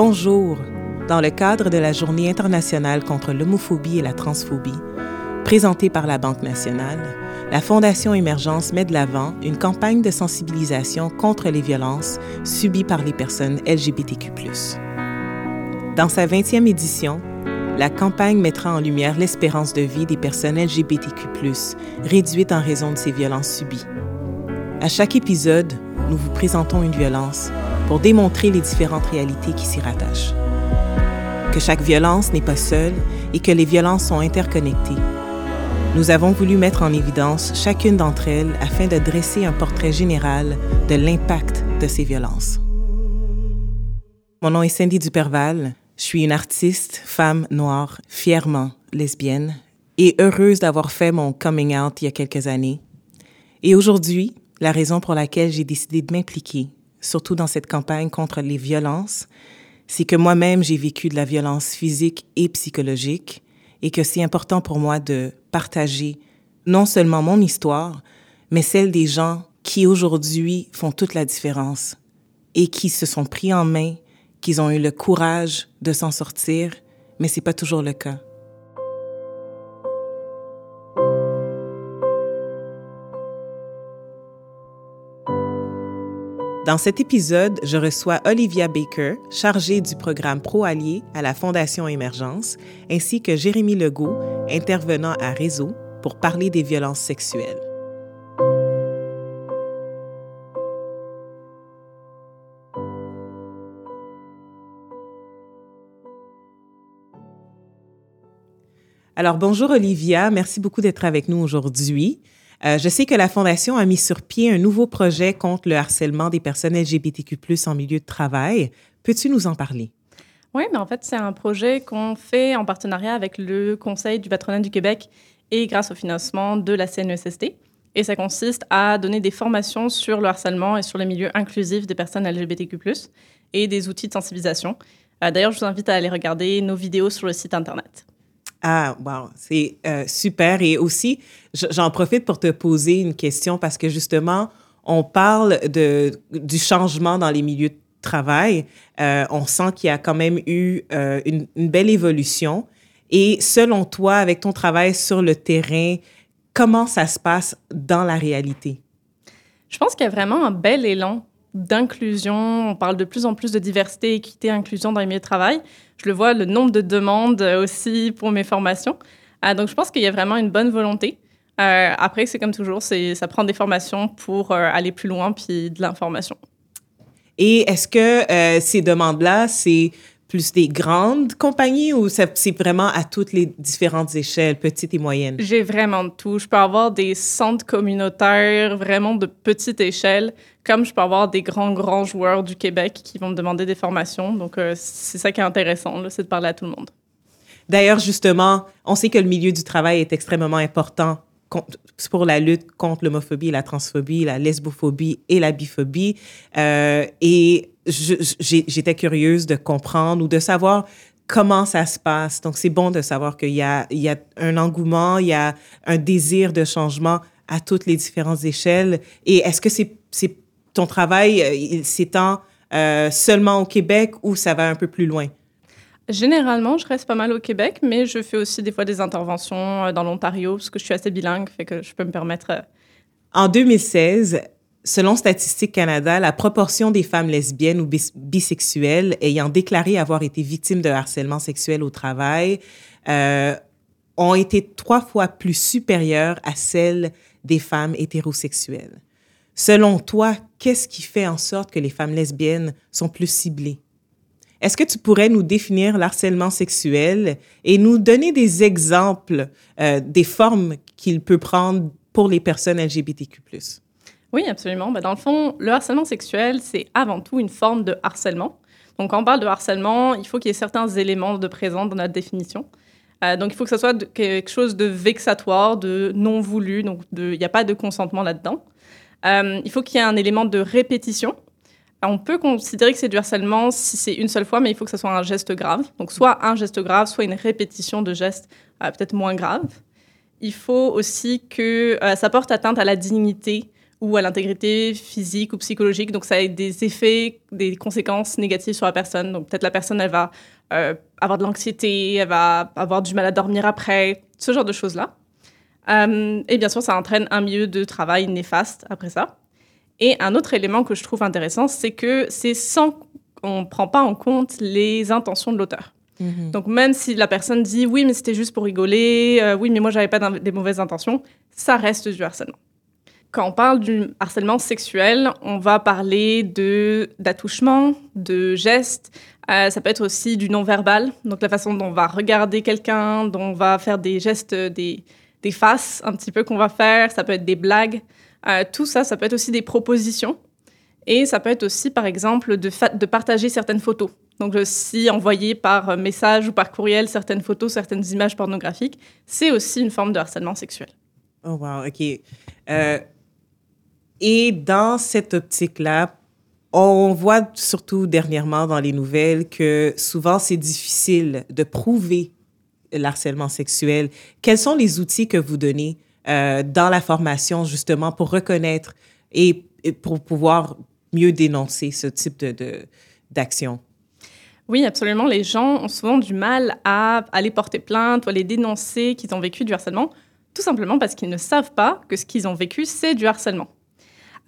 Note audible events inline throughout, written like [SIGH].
Bonjour. Dans le cadre de la Journée internationale contre l'homophobie et la transphobie, présentée par la Banque nationale, la Fondation Émergence met de l'avant une campagne de sensibilisation contre les violences subies par les personnes LGBTQ. Dans sa 20e édition, la campagne mettra en lumière l'espérance de vie des personnes LGBTQ, réduite en raison de ces violences subies. À chaque épisode, nous vous présentons une violence pour démontrer les différentes réalités qui s'y rattachent. Que chaque violence n'est pas seule et que les violences sont interconnectées. Nous avons voulu mettre en évidence chacune d'entre elles afin de dresser un portrait général de l'impact de ces violences. Mon nom est Cindy Duperval. Je suis une artiste, femme noire, fièrement lesbienne et heureuse d'avoir fait mon coming out il y a quelques années. Et aujourd'hui, la raison pour laquelle j'ai décidé de m'impliquer, surtout dans cette campagne contre les violences, c'est que moi-même j'ai vécu de la violence physique et psychologique et que c'est important pour moi de partager non seulement mon histoire, mais celle des gens qui aujourd'hui font toute la différence et qui se sont pris en main, qu'ils ont eu le courage de s'en sortir, mais c'est pas toujours le cas. Dans cet épisode, je reçois Olivia Baker, chargée du programme Pro-Allié à la Fondation Émergence, ainsi que Jérémy Legault, intervenant à Réseau, pour parler des violences sexuelles. Alors bonjour Olivia, merci beaucoup d'être avec nous aujourd'hui. Euh, je sais que la Fondation a mis sur pied un nouveau projet contre le harcèlement des personnes LGBTQ en milieu de travail. Peux-tu nous en parler? Oui, mais en fait, c'est un projet qu'on fait en partenariat avec le Conseil du patronat du Québec et grâce au financement de la CNESST. Et ça consiste à donner des formations sur le harcèlement et sur les milieux inclusifs des personnes LGBTQ, et des outils de sensibilisation. Euh, d'ailleurs, je vous invite à aller regarder nos vidéos sur le site Internet. Ah, wow, c'est euh, super. Et aussi, j'en profite pour te poser une question parce que justement, on parle du changement dans les milieux de travail. Euh, on sent qu'il y a quand même eu euh, une, belle évolution. Et selon toi, avec ton travail sur le terrain, comment ça se passe dans la réalité? Je pense qu'il y a vraiment un bel élan d'inclusion. On parle de plus en plus de diversité, équité, inclusion dans les milieux de travail. Je le vois, le nombre de demandes aussi pour mes formations. Euh, donc, je pense qu'il y a vraiment une bonne volonté. Euh, après, c'est comme toujours, ça prend des formations pour euh, aller plus loin, puis de l'information. Et est-ce que ces demandes-là, c'est plus des grandes compagnies ou c'est vraiment à toutes les différentes échelles, petites et moyennes? J'ai vraiment de tout. Je peux avoir des centres communautaires vraiment de petite échelle, comme je peux avoir des grands, grands joueurs du Québec qui vont me demander des formations. Donc, euh, c'est ça qui est intéressant, c'est de parler à tout le monde. D'ailleurs, justement, on sait que le milieu du travail est extrêmement important pour la lutte contre l'homophobie, la transphobie, la lesbophobie et la biphobie. Euh, et j'étais curieuse de comprendre ou de savoir comment ça se passe. Donc, c'est bon de savoir qu'il y a, y a un engouement, il y a un désir de changement à toutes les différentes échelles. Et est-ce que c'est ton travail euh, s'étend euh, seulement au Québec ou ça va un peu plus loin? Généralement, je reste pas mal au Québec, mais je fais aussi des fois des interventions euh, dans l'Ontario parce que je suis assez bilingue, fait que je peux me permettre. Euh, en 2016, selon Statistique Canada, la proportion des femmes lesbiennes ou bisexuelles ayant déclaré avoir été victimes de harcèlement sexuel au travail euh, ont été trois fois plus supérieure à celle des femmes hétérosexuelles. Selon toi, qu'est-ce qui fait en sorte que les femmes lesbiennes sont plus ciblées? Est-ce que tu pourrais nous définir l'harcèlement sexuel et nous donner des exemples euh, des formes qu'il peut prendre pour les personnes LGBTQ+. Oui, absolument. Ben, dans le fond, le harcèlement sexuel, c'est avant tout une forme de harcèlement. Donc, quand on parle de harcèlement, il faut qu'il y ait certains éléments de présents dans notre définition. Euh, donc, il faut que ce soit quelque chose de vexatoire, de non voulu, donc il n'y a pas de consentement là-dedans. Euh, il faut qu'il y ait un élément de répétition, on peut considérer que c'est du harcèlement si c'est une seule fois, mais il faut que ce soit un geste grave. Donc, soit un geste grave, soit une répétition de gestes euh, peut-être moins graves. Il faut aussi que euh, ça porte atteinte à la dignité ou à l'intégrité physique ou psychologique. Donc, ça a des effets, des conséquences négatives sur la personne. Donc, peut-être la personne, elle va euh, avoir de l'anxiété, elle va avoir du mal à dormir après, ce genre de choses-là. Et bien sûr, ça entraîne un milieu de travail néfaste après ça. Et un autre élément que je trouve intéressant, c'est que c'est sans qu'on ne prend pas en compte les intentions de l'auteur. Mhm. Donc même si la personne dit oui, mais c'était juste pour rigoler, euh, oui, mais moi j'avais pas des mauvaises intentions, ça reste du harcèlement. Quand on parle du harcèlement sexuel, on va parler de d'attouchement, de gestes. Euh, ça peut être aussi du non-verbal, donc la façon dont on va regarder quelqu'un, dont on va faire des gestes, des, des faces un petit peu qu'on va faire. Ça peut être des blagues. Euh, tout ça, ça peut être aussi des propositions. Et ça peut être aussi, par exemple, de, partager certaines photos. Donc, si envoyer par message ou par courriel certaines photos, certaines images pornographiques, c'est aussi une forme de harcèlement sexuel. Oh, wow, OK. Euh, et dans cette optique-là, on voit surtout dernièrement dans les nouvelles que souvent c'est difficile de prouver l'harcèlement sexuel. Quels sont les outils que vous donnez euh, dans la formation justement pour reconnaître et, pour pouvoir mieux dénoncer ce type de, d'action? Oui, absolument. Les gens ont souvent du mal à aller porter plainte ou à les dénoncer qu'ils ont vécu du harcèlement, tout simplement parce qu'ils ne savent pas que ce qu'ils ont vécu, c'est du harcèlement.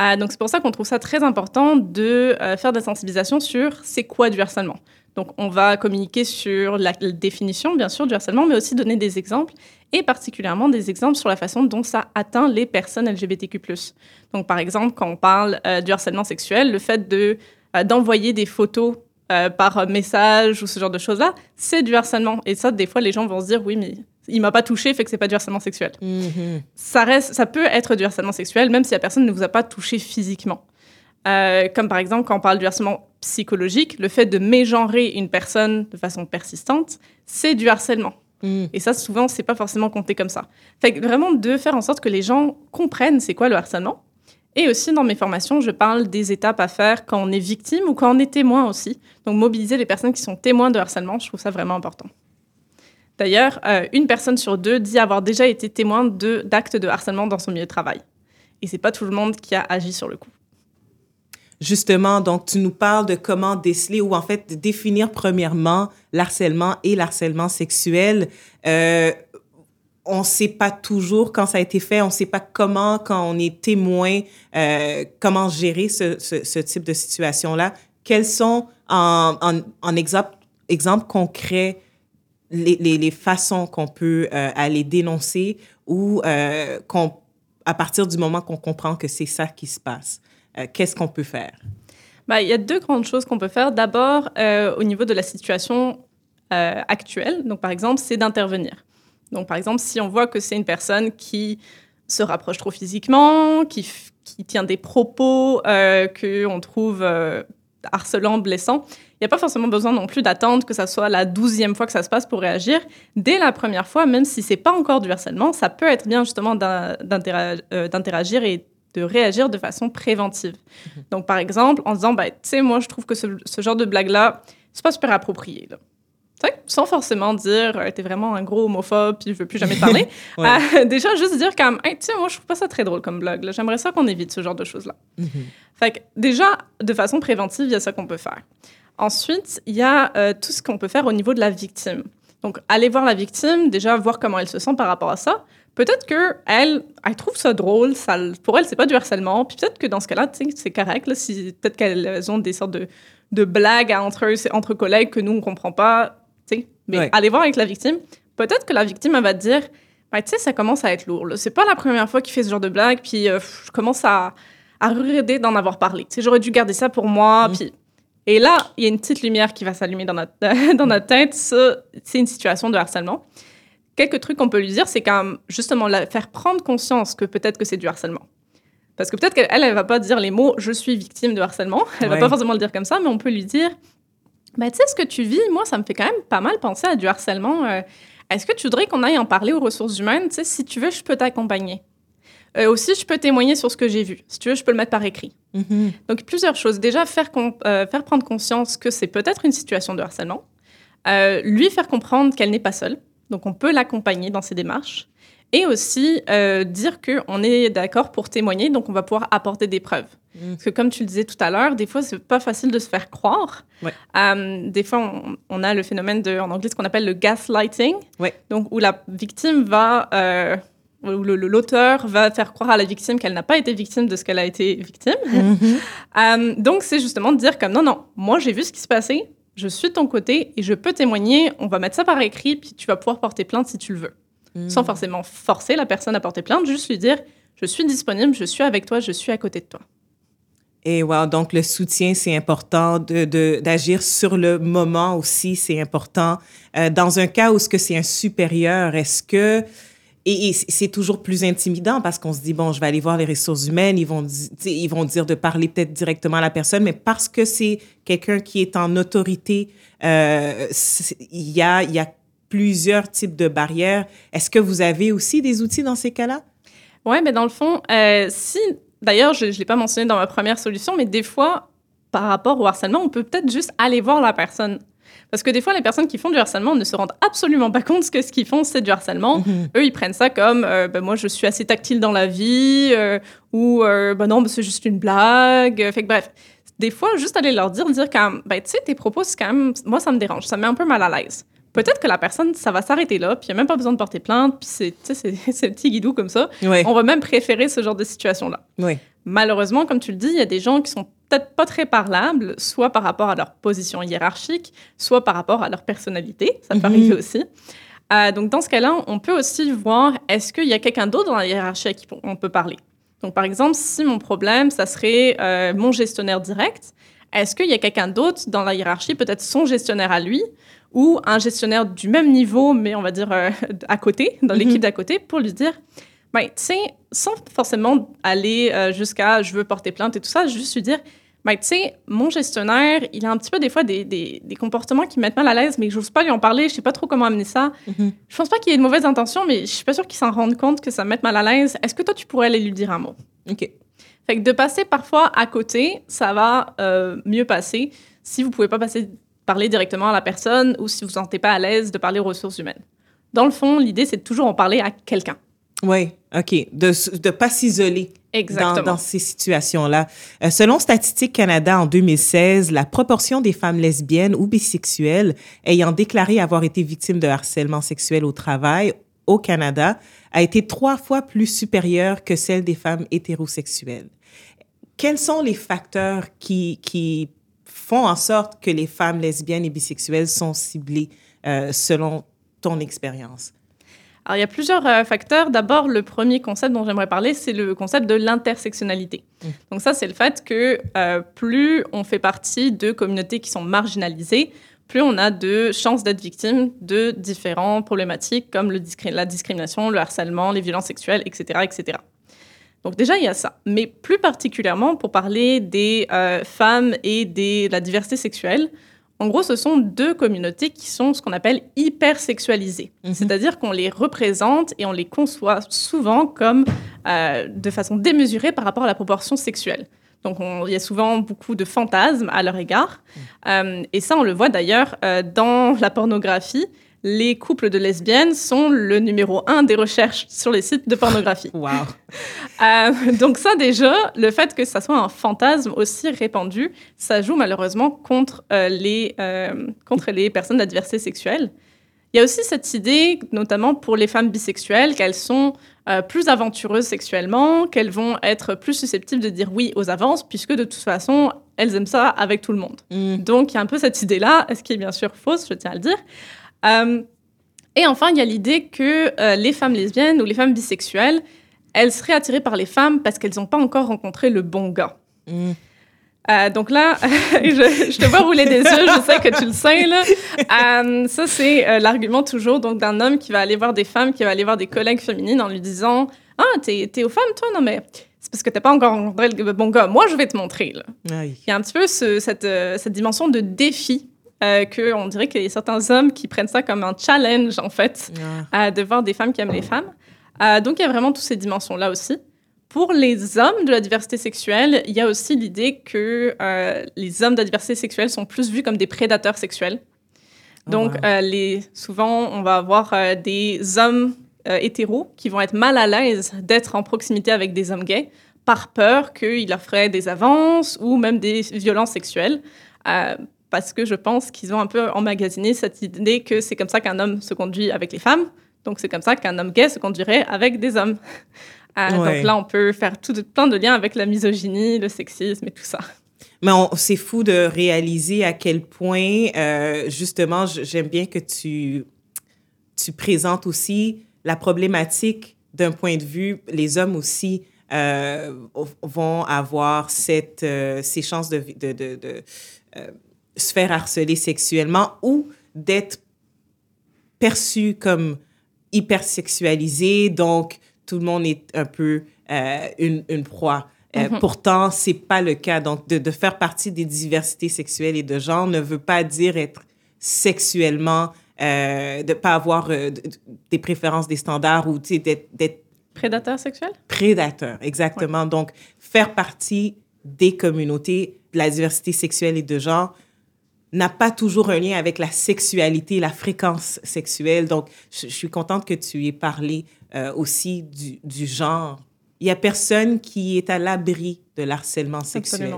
Euh, donc c'est pour ça qu'on trouve ça très important de euh, faire des sensibilisations sur c'est quoi du harcèlement. Donc on va communiquer sur la, définition bien sûr du harcèlement, mais aussi donner des exemples et particulièrement des exemples sur la façon dont ça atteint les personnes LGBTQ+. Donc par exemple quand on parle euh, du harcèlement sexuel, le fait de d'envoyer des photos par message ou ce genre de choses-là, c'est du harcèlement. Et ça, des fois, les gens vont se dire, oui, mais il m'a pas touché, fait que c'est pas du harcèlement sexuel. Mm-hmm. Ça reste, ça peut être du harcèlement sexuel, même si la personne ne vous a pas touché physiquement. Euh, comme par exemple quand on parle du harcèlement psychologique, le fait de mégenrer une personne de façon persistante, c'est du harcèlement. Mm. Et ça, souvent, c'est pas forcément compté comme ça. Fait que vraiment de faire en sorte que les gens comprennent c'est quoi le harcèlement. Et aussi, dans mes formations, je parle des étapes à faire quand on est victime ou quand on est témoin aussi. Donc, mobiliser les personnes qui sont témoins de harcèlement, je trouve ça vraiment important. D'ailleurs, euh, une personne sur deux dit avoir déjà été témoin d'actes de, harcèlement dans son milieu de travail. Et c'est pas tout le monde qui a agi sur le coup. Justement, donc tu nous parles de comment déceler ou en fait définir premièrement l'harcèlement et l'harcèlement sexuel. Euh, on ne sait pas toujours quand ça a été fait, on ne sait pas comment, quand on est témoin, euh, comment gérer ce, type de situation-là. Quels sont, en, en, en exemple, exemple concret, les, façons qu'on peut euh, aller dénoncer ou euh, à partir du moment qu'on comprend que c'est ça qui se passe, euh, qu'est-ce qu'on peut faire? Bah, il y a deux grandes choses qu'on peut faire. D'abord, au niveau de la situation actuelle, donc par exemple, c'est d'intervenir. Donc par exemple, si on voit que c'est une personne qui se rapproche trop physiquement, qui, qui tient des propos qu'on trouve harcelants, blessants, il n'y a pas forcément besoin non plus d'attendre que ça soit la douzième fois que ça se passe pour réagir. Dès la première fois, même si c'est pas encore du harcèlement, ça peut être bien justement euh, d'interagir et de réagir de façon préventive. Mhm. Donc, par exemple, en disant, bah, tu sais, moi, je trouve que ce, genre de blague-là, c'est pas super approprié. Sans forcément dire, euh, t'es vraiment un gros homophobe, puis je veux plus jamais te parler. [LAUGHS] Euh, [LAUGHS] déjà, juste dire comme, hey, tu sais, moi, je trouve pas ça très drôle comme blague. J'aimerais ça qu'on évite ce genre de choses-là. Mhm. Fait que, déjà, de façon préventive, il y a ça qu'on peut faire. Ensuite, il y a euh, tout ce qu'on peut faire au niveau de la victime. Donc, aller voir la victime, déjà voir comment elle se sent par rapport à ça. Peut-être qu'elle elle trouve ça drôle, ça, pour elle, c'est pas du harcèlement. Puis peut-être que dans ce cas-là, c'est correct. si, peut-être qu'elles ont des sortes de, de blagues entre, entre collègues que nous, on comprend pas. Mais aller voir avec la victime, peut-être que la victime, elle va te dire bah, Tu sais, ça commence à être lourd. C'est pas la première fois qu'il fait ce genre de blague, puis euh, je commence à, à regretter d'en avoir parlé. J'aurais dû garder ça pour moi, mmh. puis et là, il y a une petite lumière qui va s'allumer dans notre, [LAUGHS] dans notre tête. C'est une situation de harcèlement. Quelques trucs qu'on peut lui dire, c'est quand justement la faire prendre conscience que peut-être que c'est du harcèlement. Parce que peut-être qu'elle, elle, va pas dire les mots je suis victime de harcèlement. Elle ne va pas forcément le dire comme ça, mais on peut lui dire bah, tu sais, ce que tu vis, moi, ça me fait quand même pas mal penser à du harcèlement. Euh, est-ce que tu voudrais qu'on aille en parler aux ressources humaines? Tu sais, si tu veux, je peux t'accompagner. Euh, aussi, je peux témoigner sur ce que j'ai vu. Si tu veux, je peux le mettre par écrit. Mm-hmm. Donc, plusieurs choses. Déjà, faire, euh, faire prendre conscience que c'est peut-être une situation de harcèlement. Lui faire comprendre qu'elle n'est pas seule. Donc, on peut l'accompagner dans ses démarches. et aussi euh, dire qu'on est d'accord pour témoigner, donc on va pouvoir apporter des preuves. Mm. Parce que comme tu le disais tout à l'heure, des fois, c'est pas facile de se faire croire. Euh, des fois, on, a le phénomène de, en anglais, ce qu'on appelle le gaslighting, donc où la victime va, euh, où l'auteur va faire croire à la victime qu'elle n'a pas été victime de ce qu'elle a été victime. Mm-hmm. [LAUGHS] donc, c'est justement de dire comme non, non, moi j'ai vu ce qui se passait, je suis de ton côté et je peux témoigner, on va mettre ça par écrit, puis tu vas pouvoir porter plainte si tu le veux sans forcément forcer la personne à porter plainte, juste lui dire je suis disponible, je suis avec toi, je suis à côté de toi. Et wow, donc le soutien, c'est important d'agir de, sur le moment aussi, c'est important. Euh, dans un cas où ce que c'est un supérieur, est-ce que et, c'est toujours plus intimidant parce qu'on se dit bon, je vais aller voir les ressources humaines, ils vont ils vont dire de parler peut-être directement à la personne, mais parce que c'est quelqu'un qui est en autorité, euh, il y a plusieurs types de barrières. Est-ce que vous avez aussi des outils dans ces cas-là? Oui, mais dans le fond, euh, si, d'ailleurs, je ne l'ai pas mentionné dans ma première solution, mais des fois, par rapport au harcèlement, on peut peut-être juste aller voir la personne. Parce que des fois, les personnes qui font du harcèlement ne se rendent absolument pas compte que ce qu'ils font, c'est du harcèlement. Mhm. Eux, ils prennent ça comme euh, ben, moi, je suis assez tactile dans la vie, euh, ou ben non, c'est juste une blague. Fait que bref, des fois, juste aller leur dire, dire quand ben, tu sais, tes propos, c'est quand même, moi, ça me dérange, ça me met un peu mal à l'aise peut-être que la personne, ça va s'arrêter là, puis il n'y a même pas besoin de porter plainte, puis c'est, c'est, [LAUGHS] c'est petit guidou comme ça. On va même préférer ce genre de situation-là. Malheureusement, comme tu le dis, il y a des gens qui sont peut-être pas très parlables, soit par rapport à leur position hiérarchique, soit par rapport à leur personnalité. Ça peut mhm. arriver aussi. Euh, donc, dans ce cas-là, on peut aussi voir est-ce qu'il y a quelqu'un d'autre dans la hiérarchie à qui on peut parler? Donc, par exemple, si mon problème, ça serait euh, mon gestionnaire direct, est-ce qu'il y a quelqu'un d'autre dans la hiérarchie, peut-être son gestionnaire à lui, ou un gestionnaire du même niveau, mais on va dire euh, [LAUGHS] à côté, dans l'équipe mhm. d'à côté, pour lui dire, ben, tu sais, sans forcément aller euh, jusqu'à je veux porter plainte et tout ça, juste lui dire, ben, tu sais, mon gestionnaire, il a un petit peu des fois des, des, comportements qui me mettent mal à l'aise, mais je n'ose pas lui en parler, je sais pas trop comment amener ça. Mhm. Je pense pas qu'il y ait de mauvaises intentions, mais je suis pas sûre qu'il s'en rende compte que ça me mette mal à l'aise. Est-ce que toi, tu pourrais aller lui dire un mot? OK. Fait que de passer parfois à côté, ça va euh, mieux passer si vous pouvez pas passer parler directement à la personne ou si vous ne sentez pas à l'aise de parler aux ressources humaines. Dans le fond, l'idée, c'est de toujours en parler à quelqu'un. Oui, OK. De ne pas s'isoler dans, dans, ces situations-là. Euh, selon Statistique Canada en 2016, la proportion des femmes lesbiennes ou bisexuelles ayant déclaré avoir été victimes de harcèlement sexuel au travail au Canada a été trois fois plus supérieure que celle des femmes hétérosexuelles. Quels sont les facteurs qui, qui font en sorte que les femmes lesbiennes et bisexuelles sont ciblées euh, selon ton expérience? Alors, il y a plusieurs euh, facteurs. D'abord, le premier concept dont j'aimerais parler, c'est le concept de l'intersectionnalité. Mmh. Donc ça, c'est le fait que euh, plus on fait partie de communautés qui sont marginalisées, plus on a de chances d'être victime de différentes problématiques comme le la discrimination, le harcèlement, les violences sexuelles, etc., etc. Donc déjà, il y a ça. Mais plus particulièrement, pour parler des euh, femmes et de la diversité sexuelle, en gros, ce sont deux communautés qui sont ce qu'on appelle hypersexualisées. Mhm. C'est-à-dire qu'on les représente et on les conçoit souvent comme euh, de façon démesurée par rapport à la proportion sexuelle. Donc, il y a souvent beaucoup de fantasmes à leur égard. Mhm. Euh, et ça, on le voit d'ailleurs dans la pornographie les couples de lesbiennes sont le numéro un des recherches sur les sites de pornographie. [LAUGHS] wow. Euh, donc ça déjà, le fait que ça soit un fantasme aussi répandu, ça joue malheureusement contre, euh, les, euh, contre les personnes de la diversité sexuelle. Il y a aussi cette idée, notamment pour les femmes bisexuelles, qu'elles sont plus aventureuses sexuellement, qu'elles vont être plus susceptibles de dire oui aux avances, puisque de toute façon, elles aiment ça avec tout le monde. Mm. Donc il y a un peu cette idée-là, ce qui est bien sûr fausse, je tiens à le dire. Euh, et enfin, il y a l'idée que euh, les femmes lesbiennes ou les femmes bisexuelles, elles seraient attirées par les femmes parce qu'elles n'ont pas encore rencontré le bon gars. Mm. Euh, donc là, [LAUGHS] je, te vois rouler des yeux, je sais que tu le sais. Là. ça, c'est l'argument toujours donc d'un homme qui va aller voir des femmes, qui va aller voir des collègues féminines en lui disant « Ah, t'es, es aux femmes, toi? Non, mais c'est parce que t'as pas encore rencontré le bon gars. Moi, je vais te montrer. Là. Il y a un petit peu cette, cette dimension de défi euh, qu'on dirait qu'il y a certains hommes qui prennent ça comme un challenge, en fait, ah. de voir des femmes qui aiment les femmes. Euh, donc, il y a vraiment toutes ces dimensions-là aussi. Pour les hommes de la diversité sexuelle, il y a aussi l'idée que euh, les hommes de la diversité sexuelle sont plus vus comme des prédateurs sexuels. Oh, donc, les, souvent, on va avoir des hommes hétéros qui vont être mal à l'aise d'être en proximité avec des hommes gays par peur qu'ils leur feraient des avances ou même des violences sexuelles. Euh, parce que je pense qu'ils ont un peu emmagasiné cette idée que c'est comme ça qu'un homme se conduit avec les femmes, donc c'est comme ça qu'un homme gay se conduirait avec des hommes. [LAUGHS] Euh, donc là, on peut faire tout, plein de liens avec la misogynie, le sexisme et tout ça. Mais c'est fou de réaliser à quel point, euh, justement, j'aime bien que tu, tu présentes aussi la problématique d'un point de vue, les hommes aussi euh, vont avoir cette, ces chances de, de, de, de se faire harceler sexuellement ou d'être perçu comme hypersexualisé, donc tout le monde est un peu euh, une, une, proie. Euh, mm-hmm. Pourtant, c'est pas le cas. Donc, de, de, faire partie des diversités sexuelles et de genre ne veut pas dire être sexuellement, euh, de pas avoir euh, des préférences, des standards ou d'être prédateur sexuel? Prédateur, exactement. Donc, faire partie des communautés de la diversité sexuelle et de genre n'a pas toujours un lien avec la sexualité, la fréquence sexuelle. Donc, je, suis contente que tu aies parlé euh, aussi du, du, genre. Il y a personne qui est à l'abri de l'harcèlement sexuel.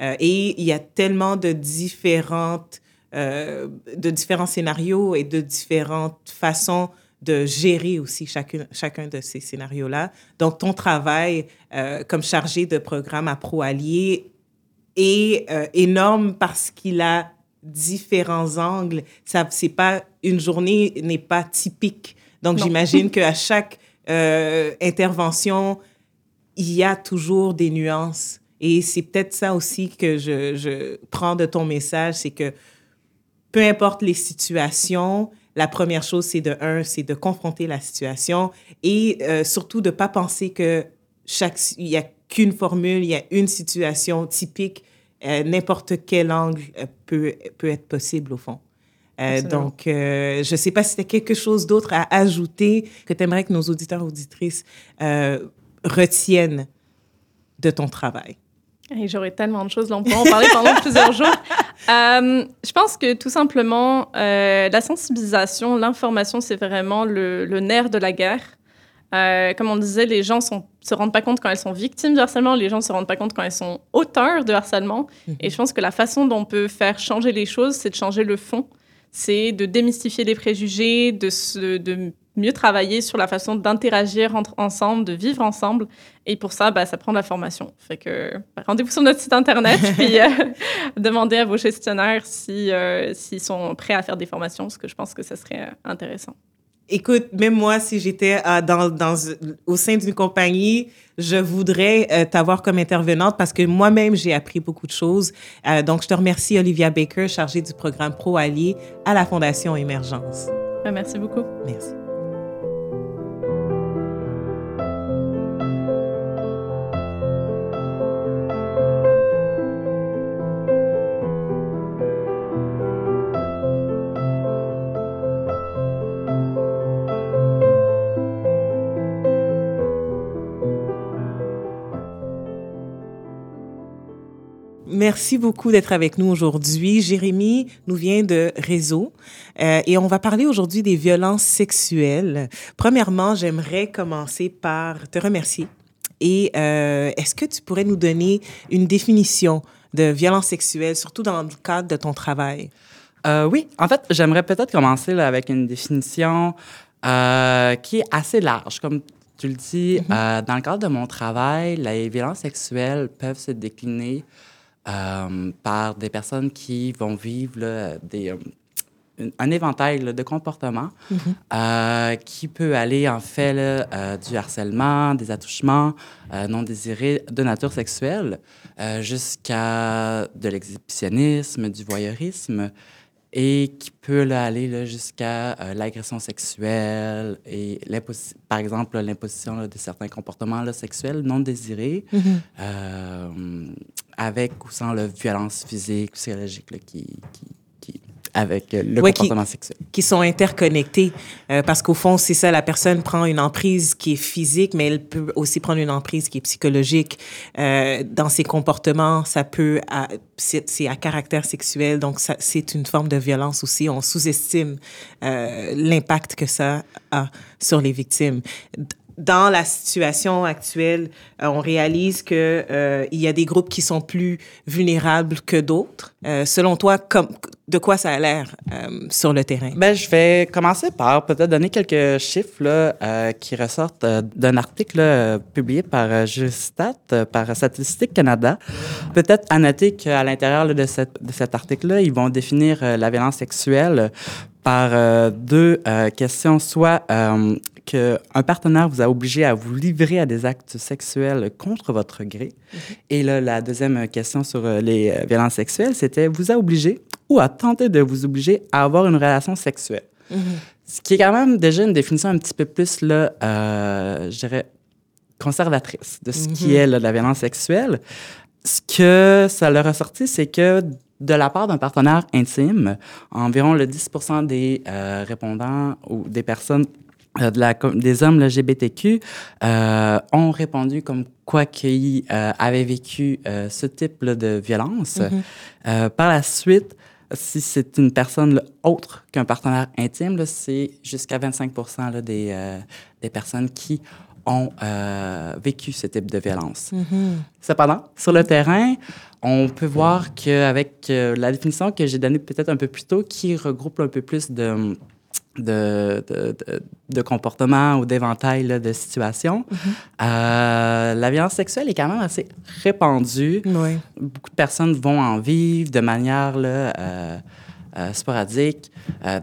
Euh, et il y a tellement de différentes, euh, de différents scénarios et de différentes façons de gérer aussi chacun, chacun de ces scénarios-là. Donc, ton travail comme chargé de programme à Pro Allier est euh, énorme parce qu'il a différents angles. Ça, c'est pas une journée n'est pas typique. Donc j'imagine [LAUGHS] qu'à chaque euh, intervention, il y a toujours des nuances. Et c'est peut-être ça aussi que je, je prends de ton message, c'est que peu importe les situations, la première chose, c'est de un, c'est de confronter la situation et euh, surtout de pas penser que chaque, il y a qu'une formule, il y a une situation typique euh, n'importe quel angle euh, peut, peut être possible au fond. Euh, donc, je ne sais pas si tu as quelque chose d'autre à ajouter que tu aimerais que nos auditeurs et auditrices retiennent de ton travail. J'aurais tellement de choses, on peut en parler pendant [LAUGHS] plusieurs jours. je pense que tout simplement, la sensibilisation, l'information, c'est vraiment le, le, nerf de la guerre. Comme on disait, les gens ne se rendent pas compte quand elles sont victimes de harcèlement, les gens ne se rendent pas compte quand elles sont auteurs de harcèlement. Mhm. Et je pense que la façon dont on peut faire changer les choses, c'est de changer le fond. C'est de démystifier les préjugés, de, de mieux travailler sur la façon d'interagir ensemble, de vivre ensemble. Et pour ça, bah, ça prend de la formation. Fait que bah, rendez-vous sur notre site Internet, [LAUGHS] puis euh, [LAUGHS] demandez à vos gestionnaires euh, s'ils sont prêts à faire des formations, parce que je pense que ce serait intéressant. Écoute, même moi, si j'étais euh, dans, dans, au sein d'une compagnie, je voudrais euh, t'avoir comme intervenante parce que moi-même, j'ai appris beaucoup de choses. Euh, donc, je te remercie, Olivia Baker, chargée du programme Pro Allié à la Fondation Émergence. Merci beaucoup. Merci. Merci beaucoup d'être avec nous aujourd'hui. Jérémy nous vient de Réseau euh, et on va parler aujourd'hui des violences sexuelles. Premièrement, j'aimerais commencer par te remercier. Et euh, est-ce que tu pourrais nous donner une définition de violence sexuelle, surtout dans le cadre de ton travail? Euh, oui, en fait, j'aimerais peut-être commencer là, avec une définition euh, qui est assez large. Comme tu le dis, mm-hmm. euh, dans le cadre de mon travail, les violences sexuelles peuvent se décliner euh, par des personnes qui vont vivre des, euh, un éventail de comportements mm-hmm. euh, qui peut aller en fait du harcèlement, des attouchements non désirés de nature sexuelle jusqu'à de l'exhibitionnisme, du voyeurisme et qui peut là, aller jusqu'à euh, l'agression sexuelle et par exemple l'imposition de certains comportements là, sexuels non désirés mm-hmm. euh, avec ou sans la violence physique, psychologique qui, qui, qui, avec euh, le Ouais, qui- comportement sexuel. qui sont interconnectés. Euh, parce qu'au fond, c'est ça, la personne prend une emprise qui est physique, mais elle peut aussi prendre une emprise qui est psychologique. Euh, dans ses comportements, ça peut, c'est à caractère sexuel, donc c'est une forme de violence aussi. On sous-estime euh, l'impact que ça a sur les victimes. Dans la situation actuelle, euh, on réalise que euh, il y a des groupes qui sont plus vulnérables que d'autres. Euh, selon toi, comme, de quoi ça a l'air euh, sur le terrain? Ben, je vais commencer par peut-être donner quelques chiffres là, euh, qui ressortent d'un article là, publié par Justat, par Statistique Canada. Peut-être à noter qu'à l'intérieur de, cet article-là, ils vont définir la violence sexuelle par deux questions, soit euh, qu'un partenaire vous a obligé à vous livrer à des actes sexuels contre votre gré. Et là, la deuxième question sur euh, les euh, violences sexuelles, c'était vous a obligé ou a tenté de vous obliger à avoir une relation sexuelle? Ce qui est quand même déjà une définition un petit peu plus, là, euh, je dirais, conservatrice de ce qui est là, la violence sexuelle. Ce que ça leur a sorti, c'est que de la part d'un partenaire intime, environ le 10 des euh, répondants ou des personnes de la, com- des hommes LGBTQ euh, ont répondu comme quoi qu'ils euh, avaient vécu euh, ce type là, de violence. Euh, par la suite, si c'est une personne là, autre qu'un partenaire intime, c'est jusqu'à 25 là, des, euh, des personnes qui ont euh, vécu ce type de violence. Cependant, sur le terrain, on peut voir qu'avec euh, la définition que j'ai donnée peut-être un peu plus tôt, qui regroupe un peu plus de, de, de, comportements ou d'éventails là, de situations, euh, la violence sexuelle est quand même assez répandue. Oui. Beaucoup de personnes vont en vivre de manière là, euh, euh, sporadique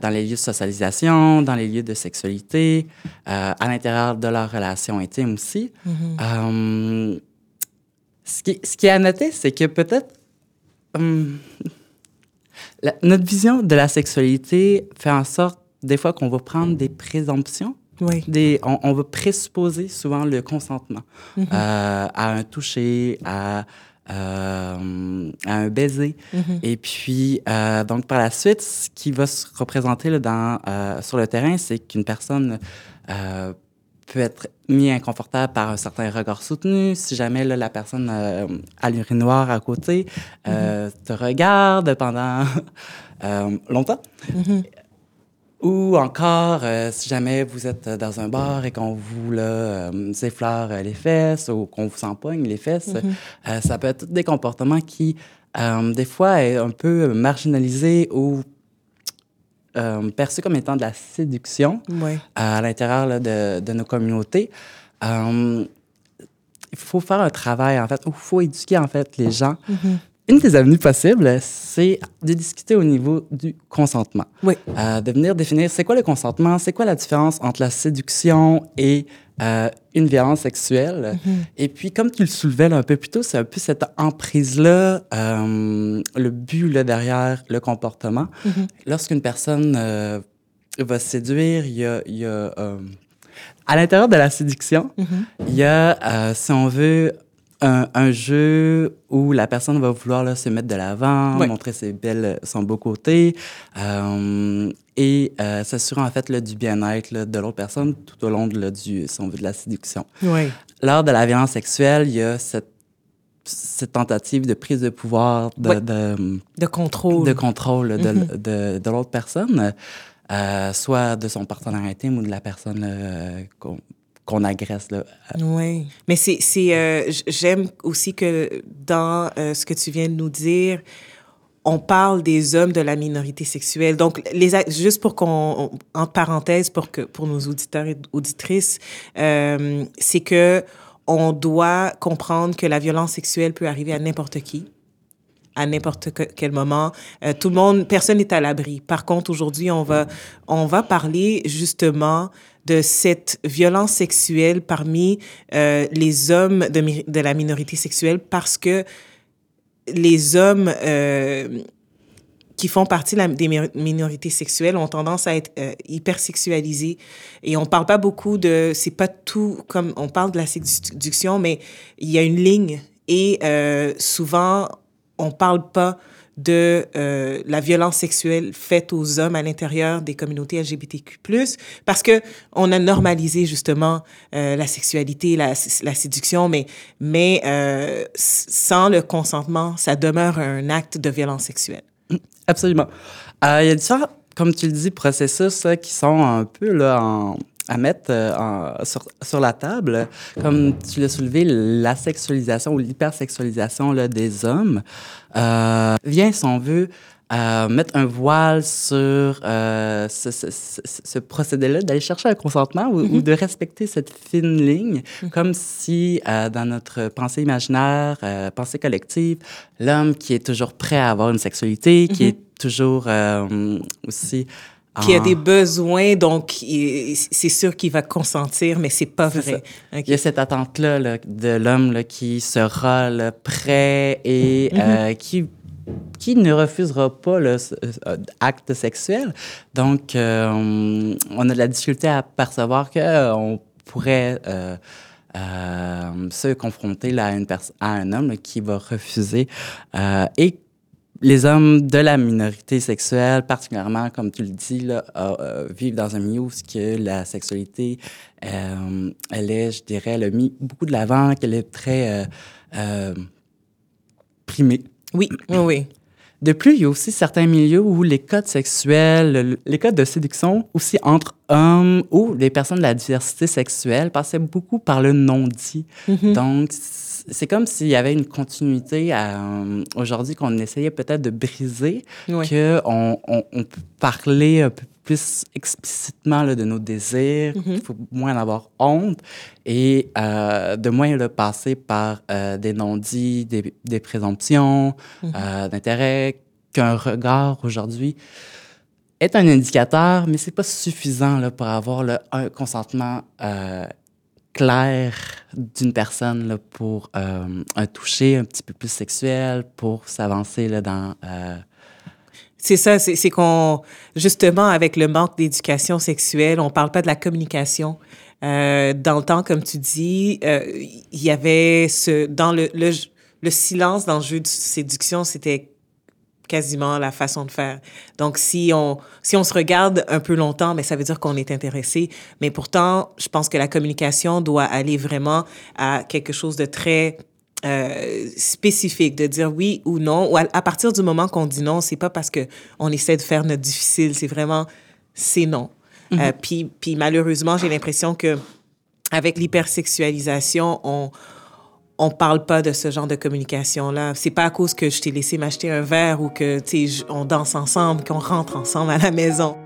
dans les lieux de socialisation, dans les lieux de sexualité, à l'intérieur de leur relation intime aussi. Euh, ce, qui, ce qui est à noter, c'est que peut-être hum, [LAUGHS] la- notre vision de la sexualité fait en sorte des fois qu'on va prendre des présomptions Oui. des, on, on va présupposer souvent le consentement euh, à un toucher, à, euh, à un baiser. Et puis, euh, donc, par la suite, ce qui va se représenter là, dans, sur le terrain, c'est qu'une personne peut être mis inconfortable par un certain regard soutenu. Si jamais là, la personne euh, à l'urinoir à côté euh, te regarde pendant [LAUGHS] euh, longtemps. Ou encore, euh, si jamais vous êtes dans un bar et qu'on vous là, euh, effleure euh, les fesses ou qu'on vous empoigne les fesses, euh, ça peut être des comportements qui, des fois, est un peu marginalisés ou perçus comme étant de la séduction Oui. à l'intérieur de, de nos communautés. Il faut faire un travail, en fait, il faut éduquer, en fait, les gens. Une des avenues possibles, c'est de discuter au niveau du consentement. Oui. Euh, de venir définir c'est quoi le consentement, c'est quoi la différence entre la séduction et euh, une violence sexuelle. Et puis, comme tu le soulevais là, un peu plus tôt, c'est un peu cette emprise-là, euh, le but là, derrière le comportement. Lorsqu'une personne va séduire, il y a... il y a, à l'intérieur de la séduction, il y a, si on veut, un, un jeu où la personne va vouloir là, se mettre de l'avant, montrer ses belles, son beau côté euh, et euh, s'assurer en fait là, du bien-être de l'autre personne tout au long de, là, du, si on veut, de la séduction. Oui. Lors de la violence sexuelle, il y a cette, cette tentative de prise de pouvoir, de, de, De contrôle. de contrôle de, Mhm. de, de l'autre personne, euh, soit de son partenaire intime ou de la personne qu'on qu'on agresse. Là. Oui, mais c'est, c'est, euh, j'aime aussi que dans euh, ce que tu viens de nous dire, on parle des hommes de la minorité sexuelle. Donc, les, juste pour qu'on, en parenthèse, pour que pour nos auditeurs et auditrices, euh, c'est que on doit comprendre que la violence sexuelle peut arriver à n'importe qui à n'importe que- quel moment. Euh, tout le monde, personne n'est à l'abri. Par contre, aujourd'hui, on va, on va parler justement de cette violence sexuelle parmi euh, les hommes de, de la minorité sexuelle parce que les hommes euh, qui font partie des mi- minorités sexuelles ont tendance à être euh, hypersexualisés. Et on parle pas beaucoup de... C'est pas tout comme... On parle de la séduction, mais il y a une ligne. Et souvent, on parle pas de euh, la violence sexuelle faite aux hommes à l'intérieur des communautés LGBTQ+, parce que on a normalisé justement euh, la sexualité, la, séduction, mais, euh, sans le consentement, ça demeure un acte de violence sexuelle. Absolument. Il y a différents, comme tu le dis, processus qui sont un peu là en à mettre euh, sur, sur, la table. Comme tu l'as soulevé, la sexualisation ou l'hypersexualisation des hommes euh, vient, si on veut, euh, mettre un voile sur euh, ce, ce, ce, procédé-là, d'aller chercher un consentement ou, ou, mm-hmm. de respecter cette fine ligne, mm-hmm. comme si euh, dans notre pensée imaginaire, pensée collective, l'homme qui est toujours prêt à avoir une sexualité, qui mm-hmm. est toujours aussi qui a des ah. besoins, donc c'est sûr qu'il va consentir, mais c'est pas vrai. Il y a cette attente-là de l'homme qui sera là, prêt et mm-hmm. euh, qui qui ne refusera pas l'acte sexuel. Donc, euh, on, a de la difficulté à percevoir qu'on pourrait euh, se confronter là, à, une à un homme qui va refuser et les hommes de la minorité sexuelle, particulièrement, comme tu le dis, là, euh, vivent dans un milieu où que la sexualité, euh, elle est, je dirais, elle a mis beaucoup de l'avant, qu'elle est très euh, euh primée. Oui, oui, oui. De plus, il y a aussi certains milieux où les codes sexuels, les codes de séduction aussi entre hommes ou les personnes de la diversité sexuelle passaient beaucoup par le non-dit. Mm-hmm. Donc, c'est comme s'il y avait une continuité euh, aujourd'hui qu'on essayait peut-être de briser, qu'on on, on, parler un peu plus explicitement là, de nos désirs, mm-hmm. il faut moins en avoir honte et euh, de moins le passer par euh, des non-dits, des, des, présomptions mm-hmm. d'intérêt, qu'un regard aujourd'hui est un indicateur, mais c'est pas suffisant là, pour avoir un consentement clair d'une personne là, pour euh, un toucher un petit peu plus sexuel, pour s'avancer là, dans... Euh... C'est ça, c'est qu'on, justement, avec le manque d'éducation sexuelle, on parle pas de la communication. Euh, dans le temps, comme tu dis, euh, il y avait ce, dans le, le, le silence dans le jeu de séduction, c'était quasiment la façon de faire. Donc, si on, si on se regarde un peu longtemps, mais ça veut dire qu'on est intéressé. Mais pourtant, je pense que la communication doit aller vraiment à quelque chose de très euh, spécifique, de dire oui ou non. Ou à, partir du moment qu'on dit non, c'est pas parce que on essaie de faire notre difficile, c'est vraiment c'est non. Euh, puis, puis malheureusement, j'ai l'impression que avec l'hypersexualisation, on on parle pas de ce genre de communication-là. C'est pas à cause que je t'ai laissé m'acheter un verre ou que, tu on danse ensemble, qu'on rentre ensemble à la maison.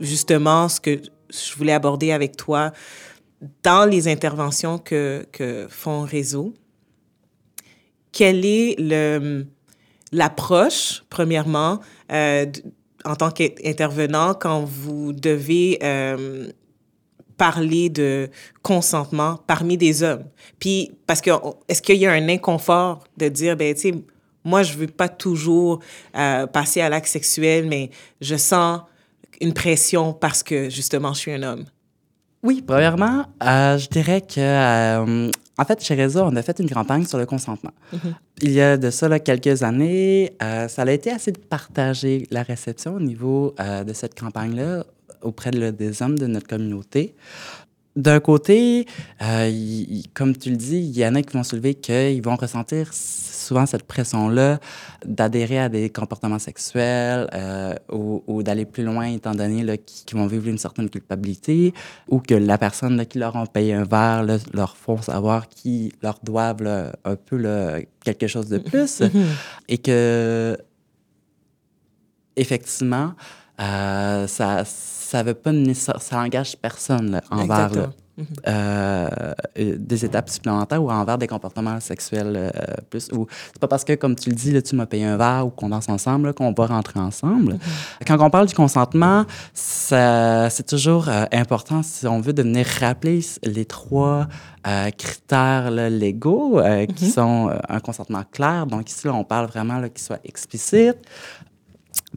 Justement, ce que je voulais aborder avec toi, dans les interventions que, que font Réseau, quel est le, l'approche, premièrement, euh, en tant qu'intervenant, quand vous devez euh, parler de consentement parmi des hommes. Puis, parce que, est-ce qu'il y a un inconfort de dire, ben, tu sais, moi, je veux pas toujours euh, passer à l'acte sexuel, mais je sens une pression parce que, justement, je suis un homme? Oui, premièrement, je dirais que, en fait, chez Réseau, on a fait une campagne sur le consentement. Mm-hmm. Il y a de ça là, quelques années, euh, ça a été assez partagé, la réception au niveau de cette campagne-là auprès de, des hommes de notre communauté. D'un côté, comme tu le dis, il y en a qui vont soulever qu'ils vont ressentir souvent cette pression-là d'adhérer à des comportements sexuels euh, ou, ou d'aller plus loin, étant donné qu'ils vont vivre une certaine culpabilité ou que la personne là, qui leur a payé un verre là, leur font savoir qu'ils leur doivent là, un peu là, quelque chose de plus mm-hmm. et que effectivement, euh, ça ça veut pas ça engage personne là, envers Mhm. Euh, des étapes supplémentaires ou envers des comportements sexuels euh, plus. Ou c'est pas parce que, comme tu le dis, là, tu m'as payé un verre ou qu'on danse ensemble qu'on va rentrer ensemble. Mhm. Quand on parle du consentement, c'est toujours euh, important si on veut de venir rappeler les trois critères là, légaux qui mhm. sont un consentement clair. Donc ici, là, on parle vraiment qu'il soit explicite,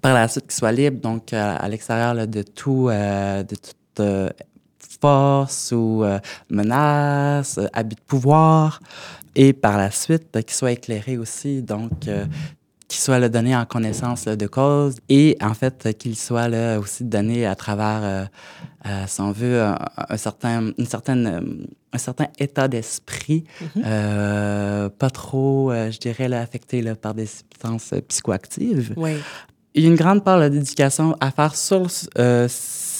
par la suite, qu'il soit libre, donc à l'extérieur de tout, de toute force ou menace, habit de pouvoir. Et par la suite, qu'il soit éclairé aussi, donc qu'il soit le donné en connaissance de cause et en fait qu'il soit là, aussi donné à travers, euh, euh, si on veut, un, certain, une certaine, un certain état d'esprit, euh, pas trop, je dirais, là, affecté là, par des substances psychoactives. Oui. Il y a une grande part d'éducation à faire sur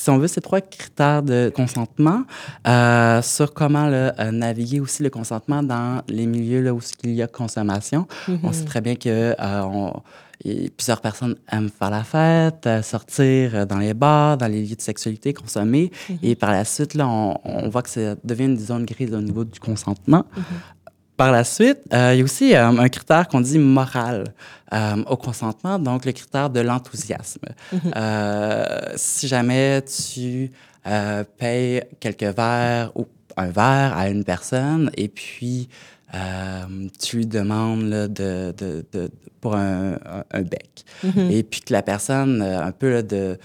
si on veut, ces trois critères de consentement euh, sur comment euh, naviguer aussi le consentement dans les milieux là, où il y a consommation. On sait mm-hmm. très bien que euh, plusieurs personnes aiment faire la fête, sortir dans les bars, dans les lieux de sexualité, consommer. Mm-hmm. Et par la suite, là, on, voit que ça devient une zone grise au niveau du consentement. Mm-hmm. Par la suite, euh, il y a aussi euh, un critère qu'on dit moral euh, au consentement, donc le critère de l'enthousiasme. Mhm. si jamais tu payes quelques verres ou un verre à une personne et puis tu lui demandes de, de, de, pour un, un, bec, mhm. et puis que la personne, un peu de